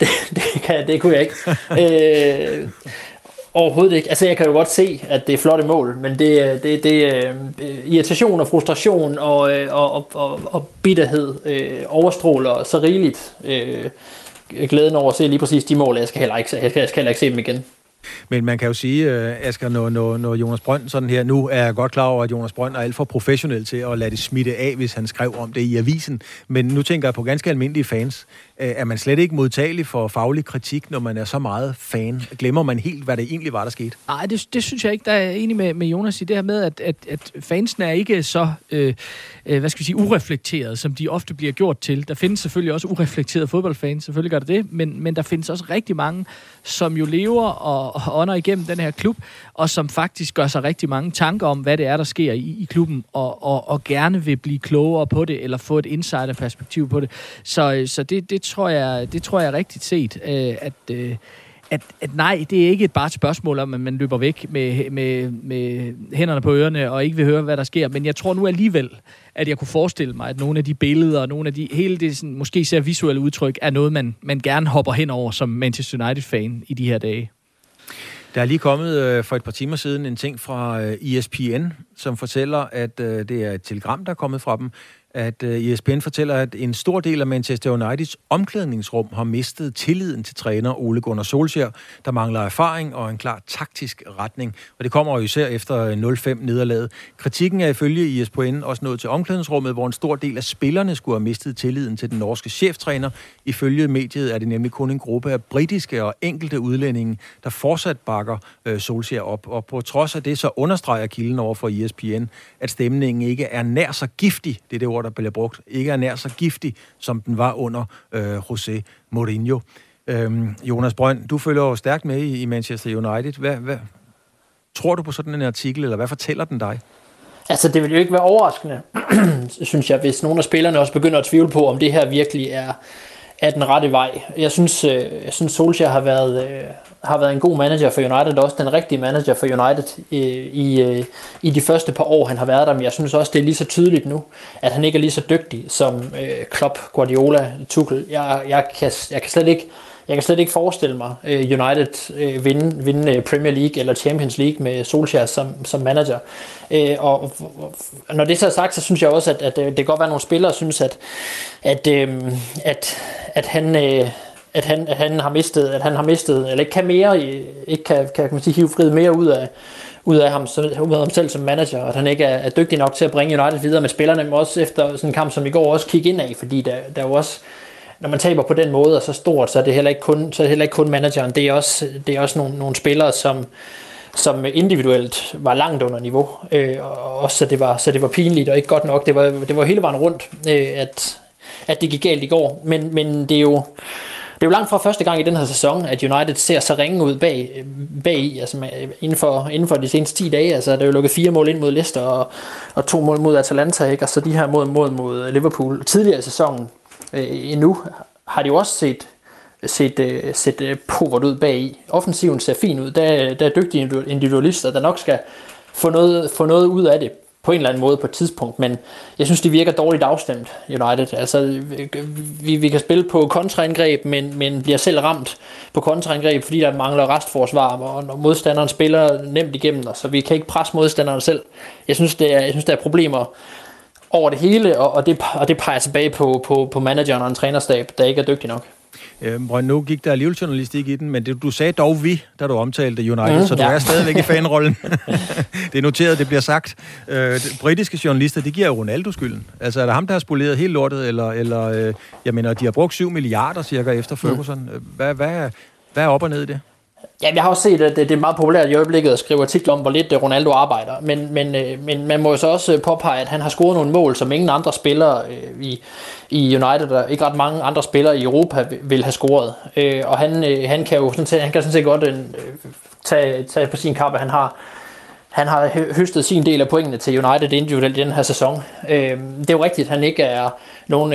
det, det, kan, det kunne jeg ikke. øh, Overhovedet ikke. Altså, jeg kan jo godt se, at det er flotte mål, men det, det, det øh, irritation og frustration og, øh, og, og, og, og bitterhed øh, overstråler så rigeligt øh, glæden over at se lige præcis de mål. Jeg skal heller ikke, jeg skal, jeg skal heller ikke se dem igen. Men man kan jo sige, øh, Asger, når, når, når Jonas Brønd sådan her, nu er jeg godt klar over, at Jonas Brønd er alt for professionel til at lade det smitte af, hvis han skrev om det i avisen. Men nu tænker jeg på ganske almindelige fans. Øh, er man slet ikke modtagelig for faglig kritik, når man er så meget fan? Glemmer man helt, hvad det egentlig var, der skete? Nej, det, det synes jeg ikke. Der er enig med, med Jonas i det her med, at, at, at fansen er ikke så, øh, øh, hvad skal vi sige, ureflekteret, som de ofte bliver gjort til. Der findes selvfølgelig også ureflekterede fodboldfans, selvfølgelig gør det det, men, men der findes også rigtig mange, som jo lever og, og ånder igennem den her klub, og som faktisk gør sig rigtig mange tanker om, hvad det er, der sker i, i klubben, og, og, og gerne vil blive klogere på det, eller få et insiderperspektiv på det. Så, øh, så det, det, tror jeg, det tror jeg er rigtigt set, øh, at... Øh, at, at nej, det er ikke bare et spørgsmål om, at man løber væk med, med, med hænderne på ørerne og ikke vil høre, hvad der sker. Men jeg tror nu alligevel, at jeg kunne forestille mig, at nogle af de billeder, nogle af de, hele det sådan, måske især visuelle udtryk, er noget, man, man gerne hopper hen over som Manchester United-fan i de her dage. Der er lige kommet øh, for et par timer siden en ting fra øh, ESPN, som fortæller, at øh, det er et telegram, der er kommet fra dem, at øh, ESPN fortæller, at en stor del af Manchester Uniteds omklædningsrum har mistet tilliden til træner Ole Gunnar Solskjaer, der mangler erfaring og en klar taktisk retning. Og det kommer jo især efter øh, 0-5 nederlaget. Kritikken er ifølge ESPN også nået til omklædningsrummet, hvor en stor del af spillerne skulle have mistet tilliden til den norske cheftræner. Ifølge mediet er det nemlig kun en gruppe af britiske og enkelte udlændinge, der fortsat bakker uh, Solskjaer op. Og på trods af det, så understreger kilden over for ESPN, at stemningen ikke er nær så giftig, det er det ord, der bliver brugt, ikke er nær så giftig, som den var under øh, José Mourinho. Øhm, Jonas Brønd, du følger jo stærkt med i, i Manchester United. Hvad, hvad, tror du på sådan en artikel, eller hvad fortæller den dig? Altså, det vil jo ikke være overraskende, synes jeg, hvis nogle af spillerne også begynder at tvivle på, om det her virkelig er, er den rette vej. Jeg synes, øh, jeg synes Solskjaer har været, øh, har været en god manager for United, også den rigtige manager for United i, i, øh, i de første par år, han har været der. Men jeg synes også, det er lige så tydeligt nu, at han ikke er lige så dygtig som øh, Klopp, Guardiola, Tuchel. Jeg, jeg, kan, jeg kan slet ikke jeg kan slet ikke forestille mig øh, United øh, vinde, vinde Premier League eller Champions League med Solskjaer som, som manager. Uh, og, og når det så er sagt, så synes jeg også, at, at det kan godt være, at nogle spillere synes, at, at, at, at han at han, at han har mistet, at han har mistet, eller ikke kan mere, ikke kan, kan, kan man sige, hive frihed mere ud af, ud af ham, ud af ham selv som manager, og at han ikke er, er dygtig nok til at bringe United videre med spillerne, men også efter sådan en kamp som i går også kigge ind af, fordi der, der er jo også, når man taber på den måde og så stort, så er det heller ikke kun, så er det heller ikke kun manageren, det er også, det er også nogle, nogle spillere, som, som individuelt var langt under niveau, øh, og også så det, var, så det var pinligt og ikke godt nok. Det var, det var hele vejen rundt, øh, at, at det gik galt i går, men, men det er jo det er jo langt fra første gang i den her sæson, at United ser så ringe ud bag, bag i, altså inden for, inden for de seneste 10 dage. Altså, der er jo lukket fire mål ind mod Leicester og, og to mål mod Atalanta, ikke? og så de her mål mod, mod Liverpool. Tidligere i sæsonen øh, endnu har de jo også set set, øh, set øh, povert ud bag i. Offensiven ser fin ud. Der, der er dygtige individualister, der nok skal få noget, få noget ud af det på en eller anden måde på et tidspunkt, men jeg synes, det virker dårligt afstemt, United. Altså, vi, vi kan spille på kontraangreb, men, men bliver selv ramt på kontraangreb, fordi der mangler restforsvar, og modstanderen spiller nemt igennem os, så vi kan ikke presse modstanderen selv. Jeg synes, det er, jeg synes, der er problemer over det hele, og, og, det, og det peger tilbage på, på, på manageren og en trænerstab, der ikke er dygtig nok. Øhm, Røn, nu gik der alligevel journalistik i den, men det, du sagde dog vi, da du omtalte United, mm, så du ja. er stadigvæk i fanrollen. det er noteret, det bliver sagt. Øh, britiske journalister, de giver jo Ronaldo skylden. Altså, er det ham, der har spoleret helt lortet, eller, eller øh, jeg mener, de har brugt 7 milliarder cirka efter Ferguson. Mm. Hvad, hvad, hvad er op og ned i det? Ja, jeg har også set, at det er meget populært i øjeblikket at skrive artikler om, hvor lidt øh, Ronaldo arbejder. Men, men, øh, men man må jo så også øh, påpege, at han har scoret nogle mål, som ingen andre spillere i, i United, og ikke ret mange andre spillere i Europa vil have scoret. Og han, han kan jo sådan set, han kan sådan set godt tage, tage på sin kappe. Han har, han har høstet sin del af pointene til United individuelt i den her sæson. Det er jo rigtigt, at han ikke er nogen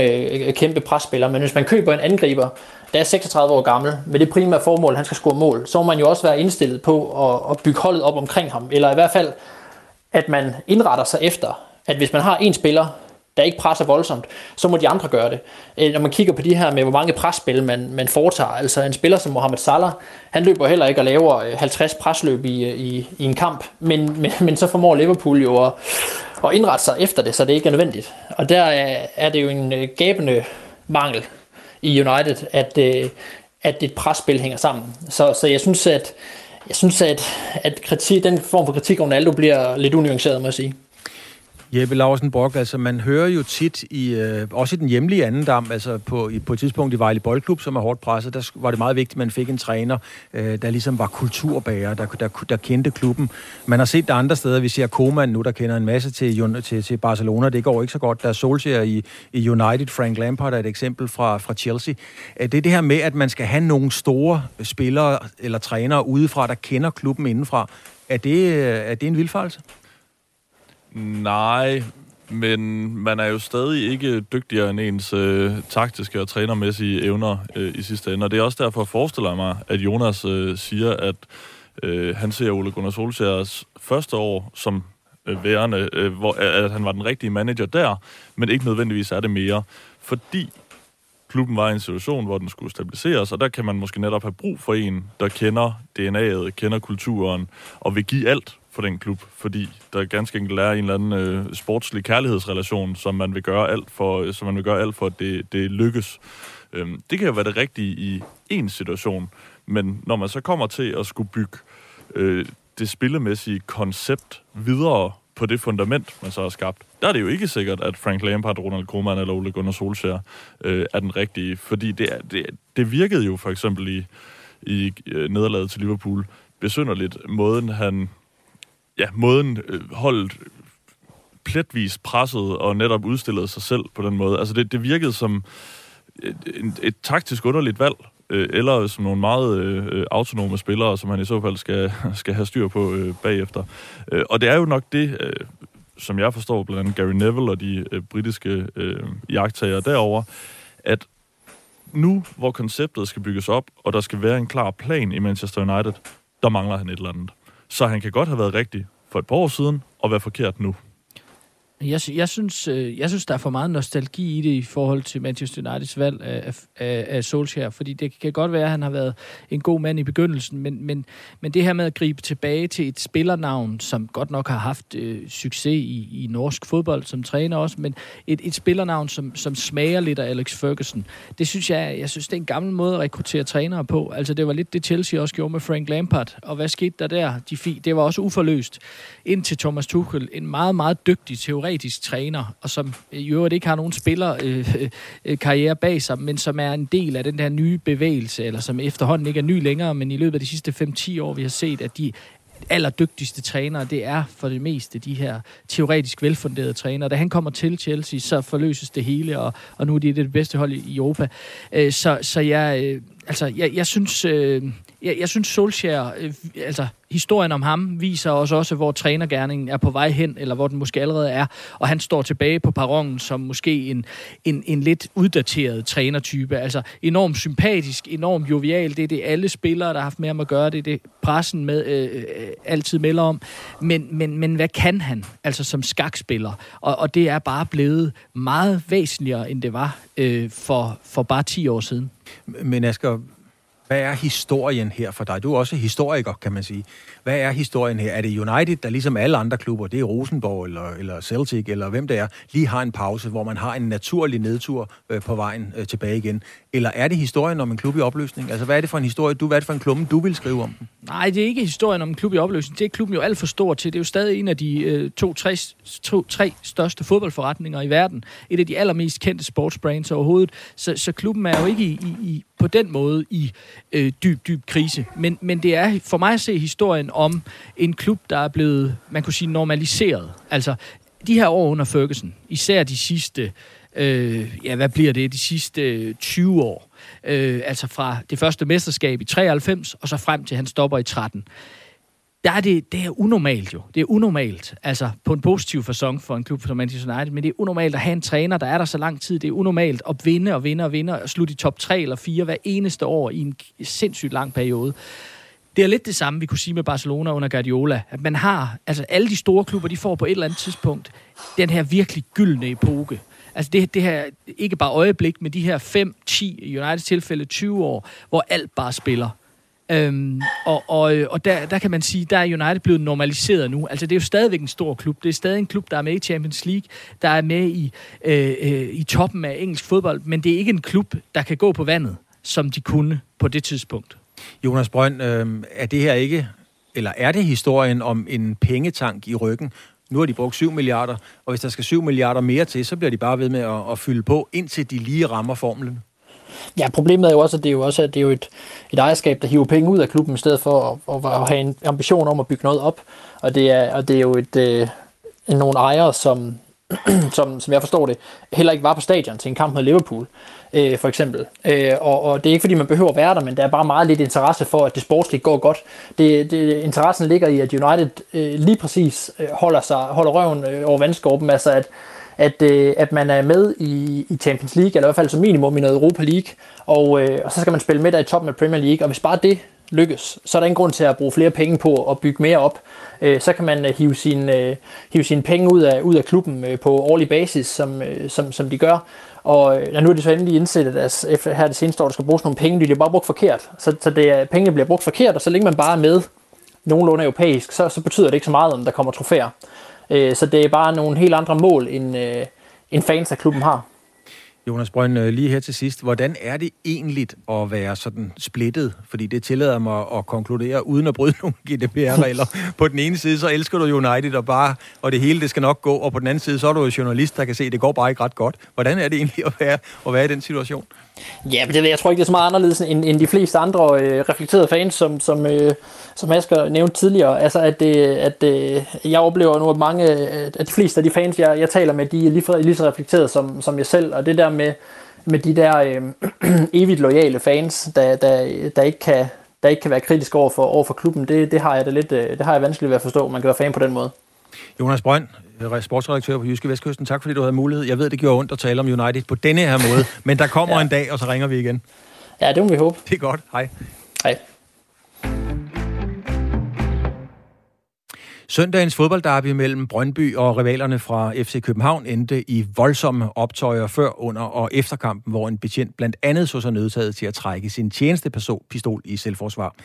kæmpe presspiller, men hvis man køber en angriber, der er 36 år gammel, med det primære formål, at han skal score mål, så må man jo også være indstillet på at, at bygge holdet op omkring ham, eller i hvert fald, at man indretter sig efter, at hvis man har en spiller, der ikke presser voldsomt, så må de andre gøre det. Øh, når man kigger på de her med, hvor mange presspil man, man foretager, altså en spiller som Mohamed Salah, han løber heller ikke og laver øh, 50 presløb i, øh, i, i en kamp, men, men, men så formår Liverpool jo at, at indrette sig efter det, så det ikke er nødvendigt. Og der er, er det jo en gabende mangel i United, at, øh, at et presspil hænger sammen. Så, så jeg synes, at, jeg synes, at, at kritik, den form for kritik af Ronaldo bliver lidt unuanceret, må jeg sige. Jeppe Larsen Brock, altså man hører jo tit, i, øh, også i den hjemlige anden dam, altså på, i, på et tidspunkt i Vejle Boldklub, som er hårdt presset, der var det meget vigtigt, at man fik en træner, øh, der ligesom var kulturbærer, der, der, der kendte klubben. Man har set det andre steder, vi ser Koeman nu, der kender en masse til, til, til Barcelona, det går ikke så godt. Der er Solskjaer i, i United, Frank Lampard er et eksempel fra, fra Chelsea. Øh, det er det her med, at man skal have nogle store spillere eller trænere udefra, der kender klubben indenfra. Er det, øh, er det en vildfarelse? Nej, men man er jo stadig ikke dygtigere end ens øh, taktiske og trænermæssige evner øh, i sidste ende. Og det er også derfor, forestiller mig, at Jonas øh, siger, at øh, han ser Ole Gunnar Solskjaers første år som øh, værende, øh, hvor, at han var den rigtige manager der, men ikke nødvendigvis er det mere. Fordi klubben var i en situation, hvor den skulle stabiliseres, og der kan man måske netop have brug for en, der kender DNA'et, kender kulturen, og vil give alt for den klub, fordi der ganske enkelt er en eller anden øh, sportslig kærlighedsrelation, som man vil gøre alt for, øh, som man vil gøre alt for, at det, det lykkes. Øhm, det kan jo være det rigtige i en situation, men når man så kommer til at skulle bygge øh, det spillemæssige koncept videre på det fundament, man så har skabt, der er det jo ikke sikkert, at Frank Lampard, Ronald Koeman eller Ole Gunnar Solskjaer øh, er den rigtige, fordi det, det, det virkede jo for eksempel i, i øh, nederlaget til Liverpool besynderligt, måden han ja, måden øh, holdet pletvis presset og netop udstillede sig selv på den måde. Altså det, det virkede som et, et, et taktisk underligt valg, øh, eller som nogle meget øh, autonome spillere, som han i så fald skal, skal have styr på øh, bagefter. Øh, og det er jo nok det, øh, som jeg forstår blandt andet Gary Neville og de øh, britiske øh, jagttager derover, at nu, hvor konceptet skal bygges op, og der skal være en klar plan i Manchester United, der mangler han et eller andet. Så han kan godt have været rigtig for et par år siden, og være forkert nu. Jeg, jeg, synes, øh, jeg synes, der er for meget nostalgi i det i forhold til Manchester Uniteds valg af, af, af Solskjaer, fordi det kan godt være, at han har været en god mand i begyndelsen, men, men, men det her med at gribe tilbage til et spillernavn, som godt nok har haft øh, succes i, i norsk fodbold som træner også, men et, et spillernavn, som, som smager lidt af Alex Ferguson, det synes jeg, jeg synes, det er en gammel måde at rekruttere trænere på. Altså, det var lidt det Chelsea også gjorde med Frank Lampard, og hvad skete der der? De det var også uforløst. Indtil Thomas Tuchel, en meget, meget dygtig teori teoretisk træner, og som i øvrigt ikke har nogen spiller øh, øh, øh, karriere bag sig, men som er en del af den der nye bevægelse, eller som efterhånden ikke er ny længere, men i løbet af de sidste 5-10 år, vi har set, at de allerdygtigste trænere, det er for det meste de her teoretisk velfunderede trænere. Da han kommer til Chelsea, så forløses det hele, og, og nu er de det bedste hold i Europa. Øh, så, så jeg, øh, altså, jeg, jeg synes, øh, jeg, jeg synes Solskjaer, øh, altså historien om ham viser os også, hvor trænergærningen er på vej hen, eller hvor den måske allerede er, og han står tilbage på perronen som måske en, en, en lidt uddateret trænertype. Altså enormt sympatisk, enormt jovial, det er det alle spillere, der har haft med ham at gøre, det er det pressen med, øh, øh, altid melder om. Men, men, men hvad kan han, altså som skakspiller? Og, og det er bare blevet meget væsentligere, end det var øh, for, for bare 10 år siden. Men Asger, hvad er historien her for dig? Du er også historiker, kan man sige. Hvad er historien her? Er det United, der ligesom alle andre klubber, det er Rosenborg eller, eller Celtic eller hvem det er, lige har en pause, hvor man har en naturlig nedtur øh, på vejen øh, tilbage igen? Eller er det historien om en klub i opløsning? Altså, hvad er det for en historie, du, hvad er det for en klumme, du vil skrive om den? Nej, det er ikke historien om en klub i opløsning. Det er klubben jo alt for stor til. Det er jo stadig en af de øh, to, tre, to, tre største fodboldforretninger i verden. Et af de allermest kendte sportsbrands overhovedet. Så, så klubben er jo ikke i, i, i, på den måde i øh, dyb, dyb krise. Men, men det er for mig at se historien om en klub, der er blevet, man kunne sige, normaliseret. Altså, de her år under Ferguson, især de sidste, øh, ja, hvad bliver det, de sidste øh, 20 år, øh, altså fra det første mesterskab i 93, og så frem til han stopper i 13 der er det, det er unormalt jo. Det er unormalt, altså på en positiv fasong for en klub som Manchester United, men det er unormalt at have en træner, der er der så lang tid. Det er unormalt at vinde og vinde og vinde og slutte i top 3 eller 4 hver eneste år i en sindssygt lang periode. Det er lidt det samme, vi kunne sige med Barcelona under Guardiola. At man har, altså alle de store klubber, de får på et eller andet tidspunkt den her virkelig gyldne epoke. Altså det, det her, ikke bare øjeblik, men de her 5, 10, i Uniteds tilfælde 20 år, hvor alt bare spiller. Øhm, og og, øh, og der, der kan man sige, der er United blevet normaliseret nu. Altså det er jo stadigvæk en stor klub. Det er stadig en klub, der er med i Champions League, der er med i, øh, øh, i toppen af engelsk fodbold, men det er ikke en klub, der kan gå på vandet, som de kunne på det tidspunkt. Jonas Brønd, øh, er det her ikke, eller er det historien om en pengetank i ryggen? Nu har de brugt 7 milliarder, og hvis der skal 7 milliarder mere til, så bliver de bare ved med at, at fylde på, indtil de lige rammer formlen. Ja, problemet er jo også, at det er jo, også, at det er jo et, et ejerskab, der hiver penge ud af klubben, i stedet for at, at, at have en ambition om at bygge noget op. Og det er, og det er jo et, øh, nogle ejere, som, som, som jeg forstår det, heller ikke var på stadion til en kamp med Liverpool, øh, for eksempel. Øh, og, og det er ikke fordi, man behøver at være der, men der er bare meget lidt interesse for, at det sportsligt går godt. Det, det, interessen ligger i, at United øh, lige præcis øh, holder, sig, holder røven øh, over vandskorpen, altså at at, øh, at man er med i, i Champions League, eller i hvert fald som minimum i noget Europa League, og, øh, og så skal man spille med der i toppen af Premier League, og hvis bare det lykkes, så er der ingen grund til at bruge flere penge på at bygge mere op. Øh, så kan man øh, hive, sin, øh, hive sine penge ud af, ud af klubben øh, på årlig basis, som, øh, som, som de gør. Og øh, ja, nu er det så endelig indset, at efter her det seneste år, der skal bruges nogle penge, de bliver bare brugt forkert. Så, så det er, pengene bliver brugt forkert, og så længe man bare er med nogenlunde europæisk, så, så betyder det ikke så meget, om der kommer trofæer. Øh, så det er bare nogle helt andre mål, end, øh, end fans af klubben har. Jonas Brøn, øh, lige her til sidst. Hvordan er det egentlig at være sådan splittet? Fordi det tillader mig at konkludere, uden at bryde nogle GDPR-regler. på den ene side, så elsker du United, og, bare, og det hele det skal nok gå. Og på den anden side, så er du jo journalist, der kan se, at det går bare ikke ret godt. Hvordan er det egentlig at være, at være i den situation? Ja, men det, jeg tror ikke, det er så meget anderledes end, end de fleste andre øh, reflekterede fans, som, som, øh, som Asger nævnte tidligere. Altså, at, øh, at øh, jeg oplever nu, at mange øh, at de fleste af de fans, jeg, jeg taler med, de er lige, lige så reflekteret som, som jeg selv. Og det der med, med de der øh, evigt lojale fans, der, der, der, ikke kan, der ikke kan være kritisk over for, over for klubben, det, det har jeg da lidt, øh, det har jeg vanskeligt ved at forstå, man kan være fan på den måde. Jonas Brønd, sportsredaktør på Jyske Vestkysten. Tak fordi du havde mulighed. Jeg ved, det gjorde ondt at tale om United på denne her måde, men der kommer ja. en dag, og så ringer vi igen. Ja, det må vi håbe. Det er godt. Hej. Hej. Søndagens fodboldderby mellem Brøndby og rivalerne fra FC København endte i voldsomme optøjer før, under og efter kampen, hvor en betjent blandt andet så sig nødtaget til at trække sin tjenestepistol i selvforsvar.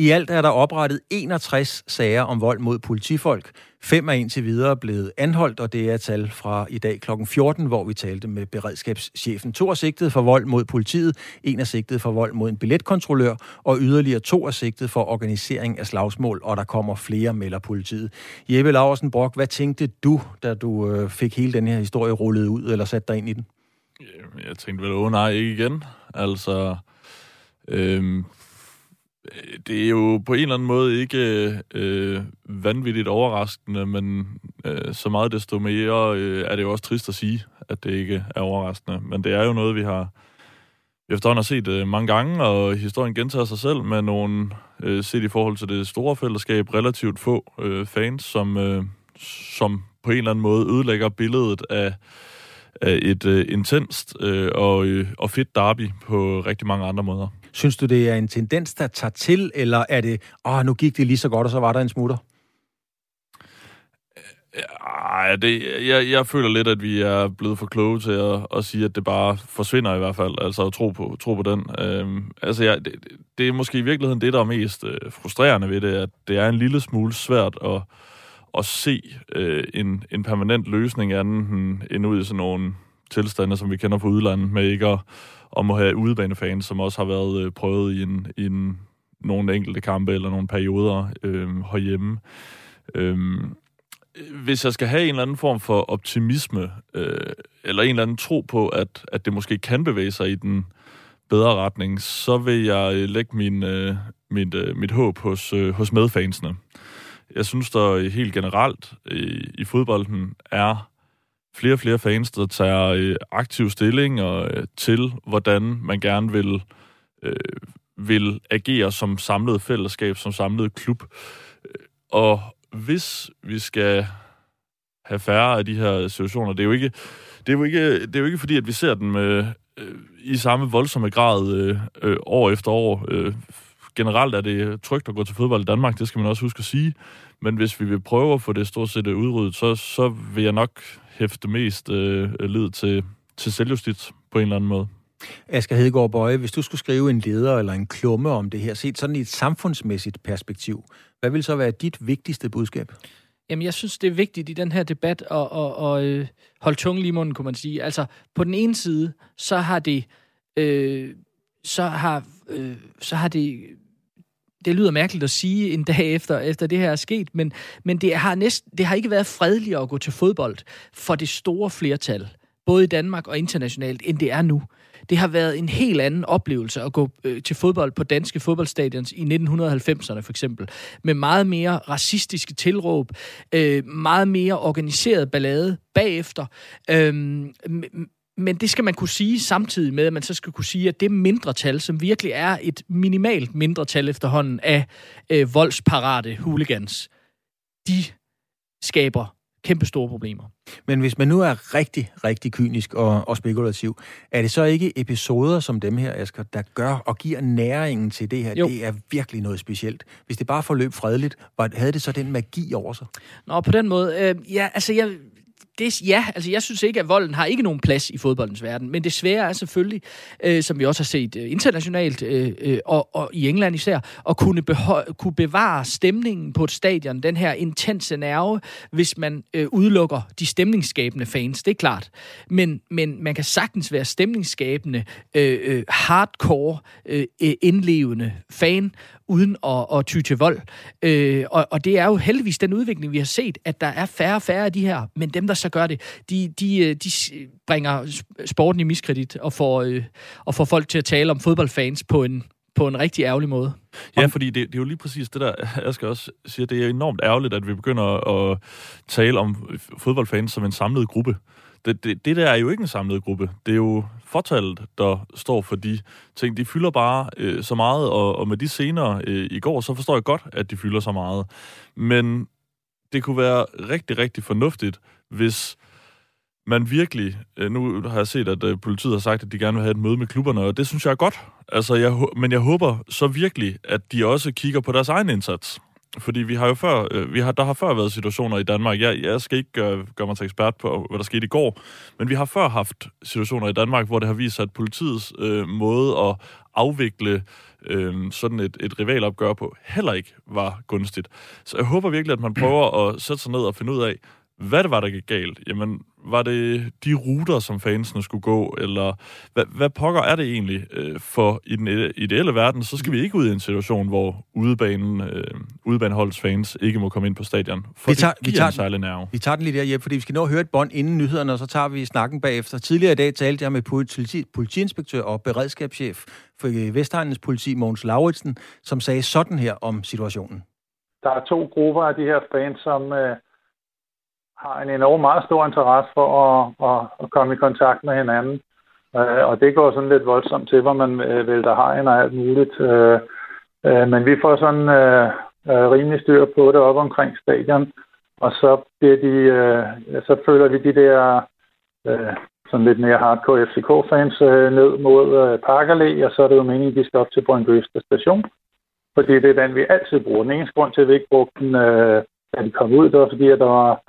I alt er der oprettet 61 sager om vold mod politifolk. Fem er indtil videre blevet anholdt, og det er tal fra i dag kl. 14, hvor vi talte med beredskabschefen. To er sigtet for vold mod politiet, en er sigtet for vold mod en billetkontrollør, og yderligere to er sigtet for organisering af slagsmål, og der kommer flere, melder politiet. Jeppe Laversen Brock, hvad tænkte du, da du øh, fik hele den her historie rullet ud, eller sat dig ind i den? Jeg tænkte vel, åh nej, ikke igen. Altså, øhm, det er jo på en eller anden måde ikke øh, vanvittigt overraskende, men øh, så meget desto mere øh, er det jo også trist at sige, at det ikke er overraskende. Men det er jo noget, vi har efterhånden har set øh, mange gange, og historien gentager sig selv med nogle, øh, set i forhold til det store fællesskab, relativt få øh, fans, som, øh, som på en eller anden måde ødelægger billedet af, af et øh, intenst øh, og, øh, og fedt derby på rigtig mange andre måder. Synes du, det er en tendens, der tager til, eller er det, åh, nu gik det lige så godt, og så var der en smutter? Ja, det, jeg, jeg føler lidt, at vi er blevet for kloge til at, at sige, at det bare forsvinder i hvert fald. Altså at tro på, tro på den. Øhm, altså, ja, det, det er måske i virkeligheden det, der er mest øh, frustrerende ved det, at det er en lille smule svært at, at se øh, en, en permanent løsning anden end ud i sådan nogle tilstande, som vi kender fra udlandet, med ikke at, om at have udebanefans, som også har været øh, prøvet i, en, i en, nogle enkelte kampe eller nogle perioder øh, herhjemme. Øh, hvis jeg skal have en eller anden form for optimisme, øh, eller en eller anden tro på, at, at det måske kan bevæge sig i den bedre retning, så vil jeg øh, lægge min, øh, mit, øh, mit håb hos, øh, hos medfansene. Jeg synes, der helt generelt øh, i fodbolden er flere og flere fans, der tager øh, aktiv stilling og, øh, til, hvordan man gerne vil, øh, vil agere som samlet fællesskab, som samlet klub. Øh, og hvis vi skal have færre af de her situationer, det er jo ikke, det er jo ikke, det er jo ikke fordi, at vi ser dem øh, øh, i samme voldsomme grad øh, øh, år efter år. Øh, generelt er det trygt at gå til fodbold i Danmark, det skal man også huske at sige. Men hvis vi vil prøve at få det stort set udryddet, så, så vil jeg nok hæfte mest øh, lid til, til selvjustits på en eller anden måde. Asger Hedegaard Bøje, hvis du skulle skrive en leder eller en klumme om det her, set sådan i et samfundsmæssigt perspektiv, hvad vil så være dit vigtigste budskab? Jamen, jeg synes, det er vigtigt i den her debat at, at, at, at holde tungen lige i munden, kunne man sige. Altså, på den ene side, så har det... Øh, så har, øh, så har det det lyder mærkeligt at sige en dag efter, efter det her er sket, men, men det, har næst, det har ikke været fredeligere at gå til fodbold for det store flertal, både i Danmark og internationalt, end det er nu. Det har været en helt anden oplevelse at gå øh, til fodbold på danske fodboldstadions i 1990'erne for eksempel, med meget mere racistiske tilråb, øh, meget mere organiseret ballade bagefter, øh, men det skal man kunne sige samtidig med, at man så skal kunne sige, at det mindretal, som virkelig er et minimalt mindretal efterhånden af øh, voldsparate hooligans, de skaber kæmpe store problemer. Men hvis man nu er rigtig, rigtig kynisk og, og spekulativ, er det så ikke episoder som dem her, Asger, der gør og giver næringen til det her? Jo. Det er virkelig noget specielt. Hvis det bare forløb fredeligt, havde det så den magi over sig? Nå, på den måde, øh, ja, altså jeg, det, ja, altså jeg synes ikke, at volden har ikke nogen plads i fodboldens verden, men det svære er selvfølgelig, øh, som vi også har set øh, internationalt, øh, øh, og, og i England især, at kunne, beho- kunne bevare stemningen på et stadion, den her intense nerve, hvis man øh, udelukker de stemningsskabende fans, det er klart. Men, men man kan sagtens være stemningsskabende, øh, øh, hardcore, øh, øh indlevende fan, uden at, at ty til vold. Øh, og, og det er jo heldigvis den udvikling, vi har set, at der er færre og færre af de her, men dem, der så gør det, de, de, øh, de bringer sporten i miskredit og får, øh, og får folk til at tale om fodboldfans på en, på en rigtig ærgerlig måde. Ja, fordi det, det er jo lige præcis det der, jeg skal også sige, det er enormt ærgerligt, at vi begynder at tale om fodboldfans som en samlet gruppe. Det, det, det der er jo ikke en samlet gruppe. Det er jo fortallet, der står for de ting. De fylder bare øh, så meget, og, og med de scener øh, i går, så forstår jeg godt, at de fylder så meget. Men det kunne være rigtig, rigtig fornuftigt, hvis man virkelig... Øh, nu har jeg set, at øh, politiet har sagt, at de gerne vil have et møde med klubberne, og det synes jeg er godt. Altså, jeg, men jeg håber så virkelig, at de også kigger på deres egen indsats fordi vi har jo før, øh, vi har, der har før været situationer i Danmark, jeg, jeg skal ikke gøre, gøre mig til ekspert på, hvad der skete i går, men vi har før haft situationer i Danmark, hvor det har vist sig, at politiets øh, måde at afvikle øh, sådan et, et rivalopgør på heller ikke var gunstigt. Så jeg håber virkelig, at man prøver at sætte sig ned og finde ud af, hvad det var, der gik galt. Jamen, var det de ruter, som fansene skulle gå, eller hvad, hvad pokker er det egentlig? Øh, for i den ideelle verden, så skal vi ikke ud i en situation, hvor udebanen, øh, udebaneholdets fans ikke må komme ind på stadion. For vi tager, det vi tager, særlig nerve. Vi tager den lige der, Jeppe, fordi vi skal nå at høre et bånd inden nyhederne, og så tager vi snakken bagefter. Tidligere i dag talte jeg med politi, politiinspektør og beredskabschef for Vestegnens politi, Mogens Lauritsen, som sagde sådan her om situationen. Der er to grupper af de her fans, som... Øh har en enormt meget stor interesse for at, at, at komme i kontakt med hinanden. Øh, og det går sådan lidt voldsomt til, hvor man øh, vælter hegn og alt muligt. Øh, øh, men vi får sådan øh, øh, rimelig styr på det op omkring stadion. Og så, bliver de, øh, så føler vi de der øh, sådan lidt mere hardcore FCK-fans øh, ned mod øh, Parkerlæ, og så er det jo meningen, at de skal op til Brøndby station. Fordi det er den, vi altid bruger. Den eneste grund til, at vi ikke brugte den, øh, da de kom ud, det var fordi, at der var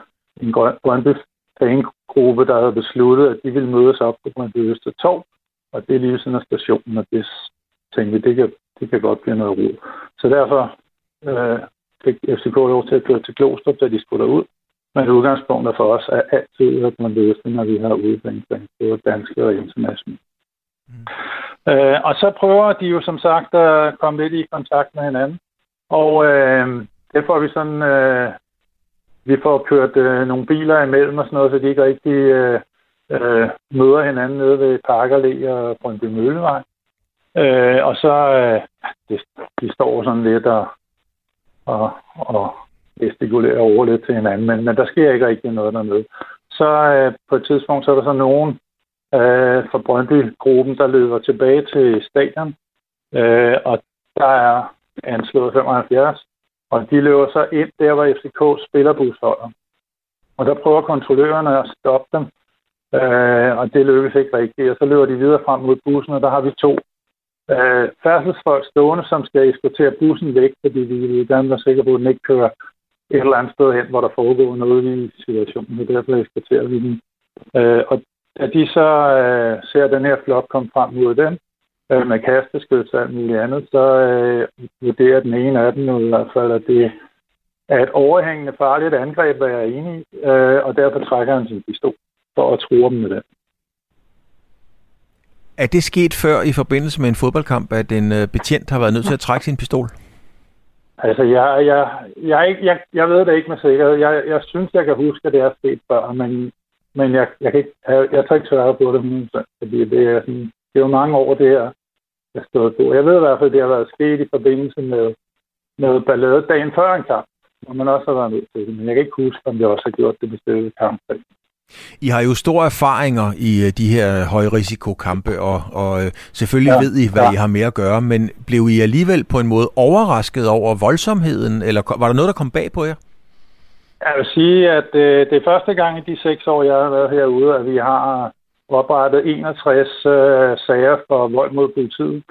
en Brøndby fangruppe, der havde besluttet, at de ville mødes op på Brøndby Østertorv, og det er lige sådan af stationen, og det tænkte vi, det kan, det kan godt blive noget ro. Så derfor øh, fik FCK lov til at køre til Glostrup, da de skulle derud. Men udgangspunktet for os er altid, at man løser, når vi har udvikling, både danske og internationale. Mm. Øh, og så prøver de jo som sagt at komme lidt i kontakt med hinanden. Og øh, det får vi sådan øh, vi får kørt øh, nogle biler imellem og sådan noget, så de ikke rigtig øh, øh, møder hinanden nede ved Parkerlæ og Brøndby Møllevej. Øh, og så øh, de, de står sådan lidt og, og, og gestikulerer over lidt til hinanden, men, men der sker ikke rigtig noget dernede. Så øh, på et tidspunkt, så er der så nogen øh, fra Brøndby-gruppen, der løber tilbage til stadion, øh, og der er anslået 75, og de løber så ind der, hvor FCK spillerbus holder. Og der prøver kontrollørerne at stoppe dem, øh, og det lykkes ikke rigtigt. Og så løber de videre frem mod bussen, og der har vi to øh, færdselsfolk stående, som skal eskortere bussen væk, fordi vi vil gerne være sikre på, at den ikke kører et eller andet sted hen, hvor der foregår noget i situationen, og derfor eskorterer vi den. Øh, og da de så øh, ser den her flok komme frem mod den, øh, med kasteskyts og alt muligt andet, så øh, vurderer den ene af dem i hvert fald, at det er et overhængende farligt angreb, hvad jeg er enig i, øh, og derfor trækker han sin pistol for at true dem med den. Er det sket før i forbindelse med en fodboldkamp, at en øh, betjent har været nødt til at trække sin pistol? Altså, jeg, jeg, jeg, jeg, jeg ved det ikke med sikkerhed. Jeg, jeg synes, jeg kan huske, at det er sket før, men, men jeg, jeg, kan ikke, jeg, jeg tager ikke svare på det, fordi det er, sådan, det er jo mange år, det her jeg stået på. Jeg ved i hvert fald, at det har været sket i forbindelse med, med ballade dagen før en kamp, hvor man også har været nødt til det. Men jeg kan ikke huske, om det også har gjort det bestemt kamp. I har jo store erfaringer i øh, de her højrisikokampe, og, og øh, selvfølgelig ja, ved I, hvad ja. I har med at gøre, men blev I alligevel på en måde overrasket over voldsomheden, eller var der noget, der kom bag på jer? Jeg vil sige, at øh, det er første gang i de seks år, jeg har været herude, at vi har oprettet 61 øh, sager for vold mod politiet,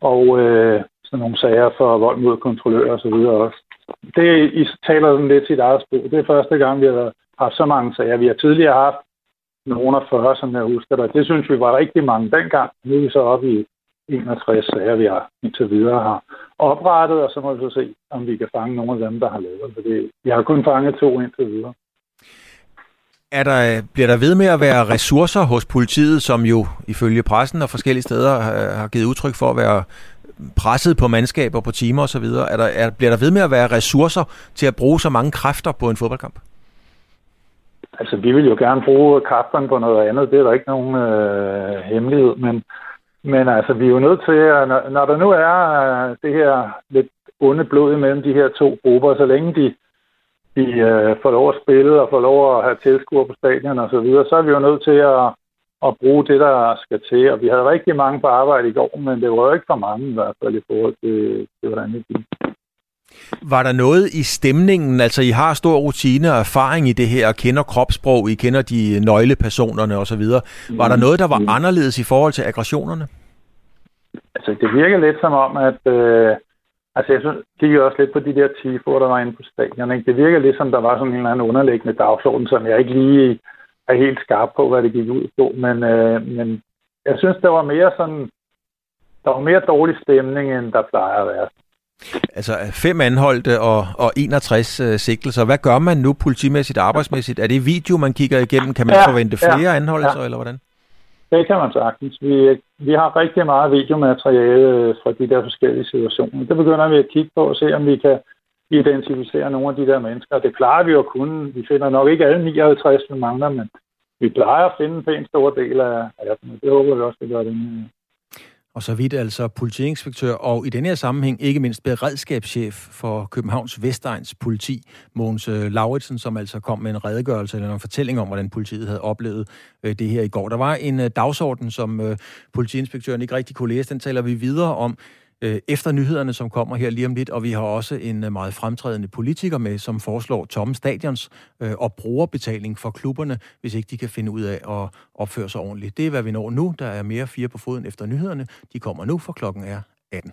og øh, sådan nogle sager for vold mod kontrollører osv. også. Det I taler sådan lidt sit eget sprog. Det er første gang, vi har haft så mange sager. Vi har tidligere haft nogle af 40, som jeg husker det. Det synes vi var rigtig mange dengang. Nu er vi så oppe i 61 sager, vi har indtil videre har oprettet, og så må vi så se, om vi kan fange nogle af dem, der har lavet det. Vi har kun fanget to indtil videre. Er der, bliver der ved med at være ressourcer hos politiet, som jo ifølge pressen og forskellige steder har givet udtryk for at være presset på mandskaber, på timer osv.? Er der, er, bliver der ved med at være ressourcer til at bruge så mange kræfter på en fodboldkamp? Altså, vi vil jo gerne bruge kræfterne på noget andet. Det er der ikke nogen øh, hemmelighed. Men, men altså, vi er jo nødt til, at når, når der nu er øh, det her lidt onde blod imellem de her to grupper, så længe de de øh, får lov at spille og får lov at have tilskuere på stadion og så videre, så er vi jo nødt til at, at bruge det, der skal til. Og vi havde rigtig mange på arbejde i går, men det var jo ikke for mange i hvert fald i forhold til, til hvordan det gik. Var der noget i stemningen? Altså, I har stor rutine og erfaring i det her, og kender kropssprog, I kender de nøglepersonerne osv. Var der noget, der var anderledes i forhold til aggressionerne? Altså, det virker lidt som om, at, øh, Altså, jeg synes, kiggede også lidt på de der tifoer, der var inde på stadion. Ikke? Det virker lidt som, der var sådan en eller anden underliggende dagsorden, som jeg ikke lige er helt skarp på, hvad det gik ud på. Men, øh, men jeg synes, der var mere sådan, der var mere dårlig stemning, end der plejer at være. Altså fem anholdte og, og 61 uh, øh, sigtelser. Hvad gør man nu politimæssigt arbejdsmæssigt? Er det video, man kigger igennem? Kan man ja, forvente flere ja, anholdelser, ja. eller hvordan? Det kan man sagtens. Vi, vi har rigtig meget videomateriale øh, fra de der forskellige situationer. Det begynder vi at kigge på og se, om vi kan identificere nogle af de der mennesker. Det plejer vi jo at kunne. Vi finder nok ikke alle 59, vi mangler, men vi plejer at finde en pæn stor del af, af dem. Det håber vi også, at gøre det og så vidt altså politiinspektør og i denne her sammenhæng ikke mindst beredskabschef for Københavns Vestegns politi, Mogens øh, Lauritsen, som altså kom med en redegørelse eller en fortælling om, hvordan politiet havde oplevet øh, det her i går. Der var en øh, dagsorden, som politiinspektøren ikke rigtig kunne læse. Den taler vi videre om øh, efter nyhederne, som kommer her lige om lidt, og vi har også en øh, meget fremtrædende politiker med, som foreslår tomme stadions øh, og brugerbetaling for klubberne, hvis ikke de kan finde ud af at opføre sig ordentligt. Det er, hvad vi når nu. Der er mere fire på foden efter nyhederne. De kommer nu, for klokken er 18.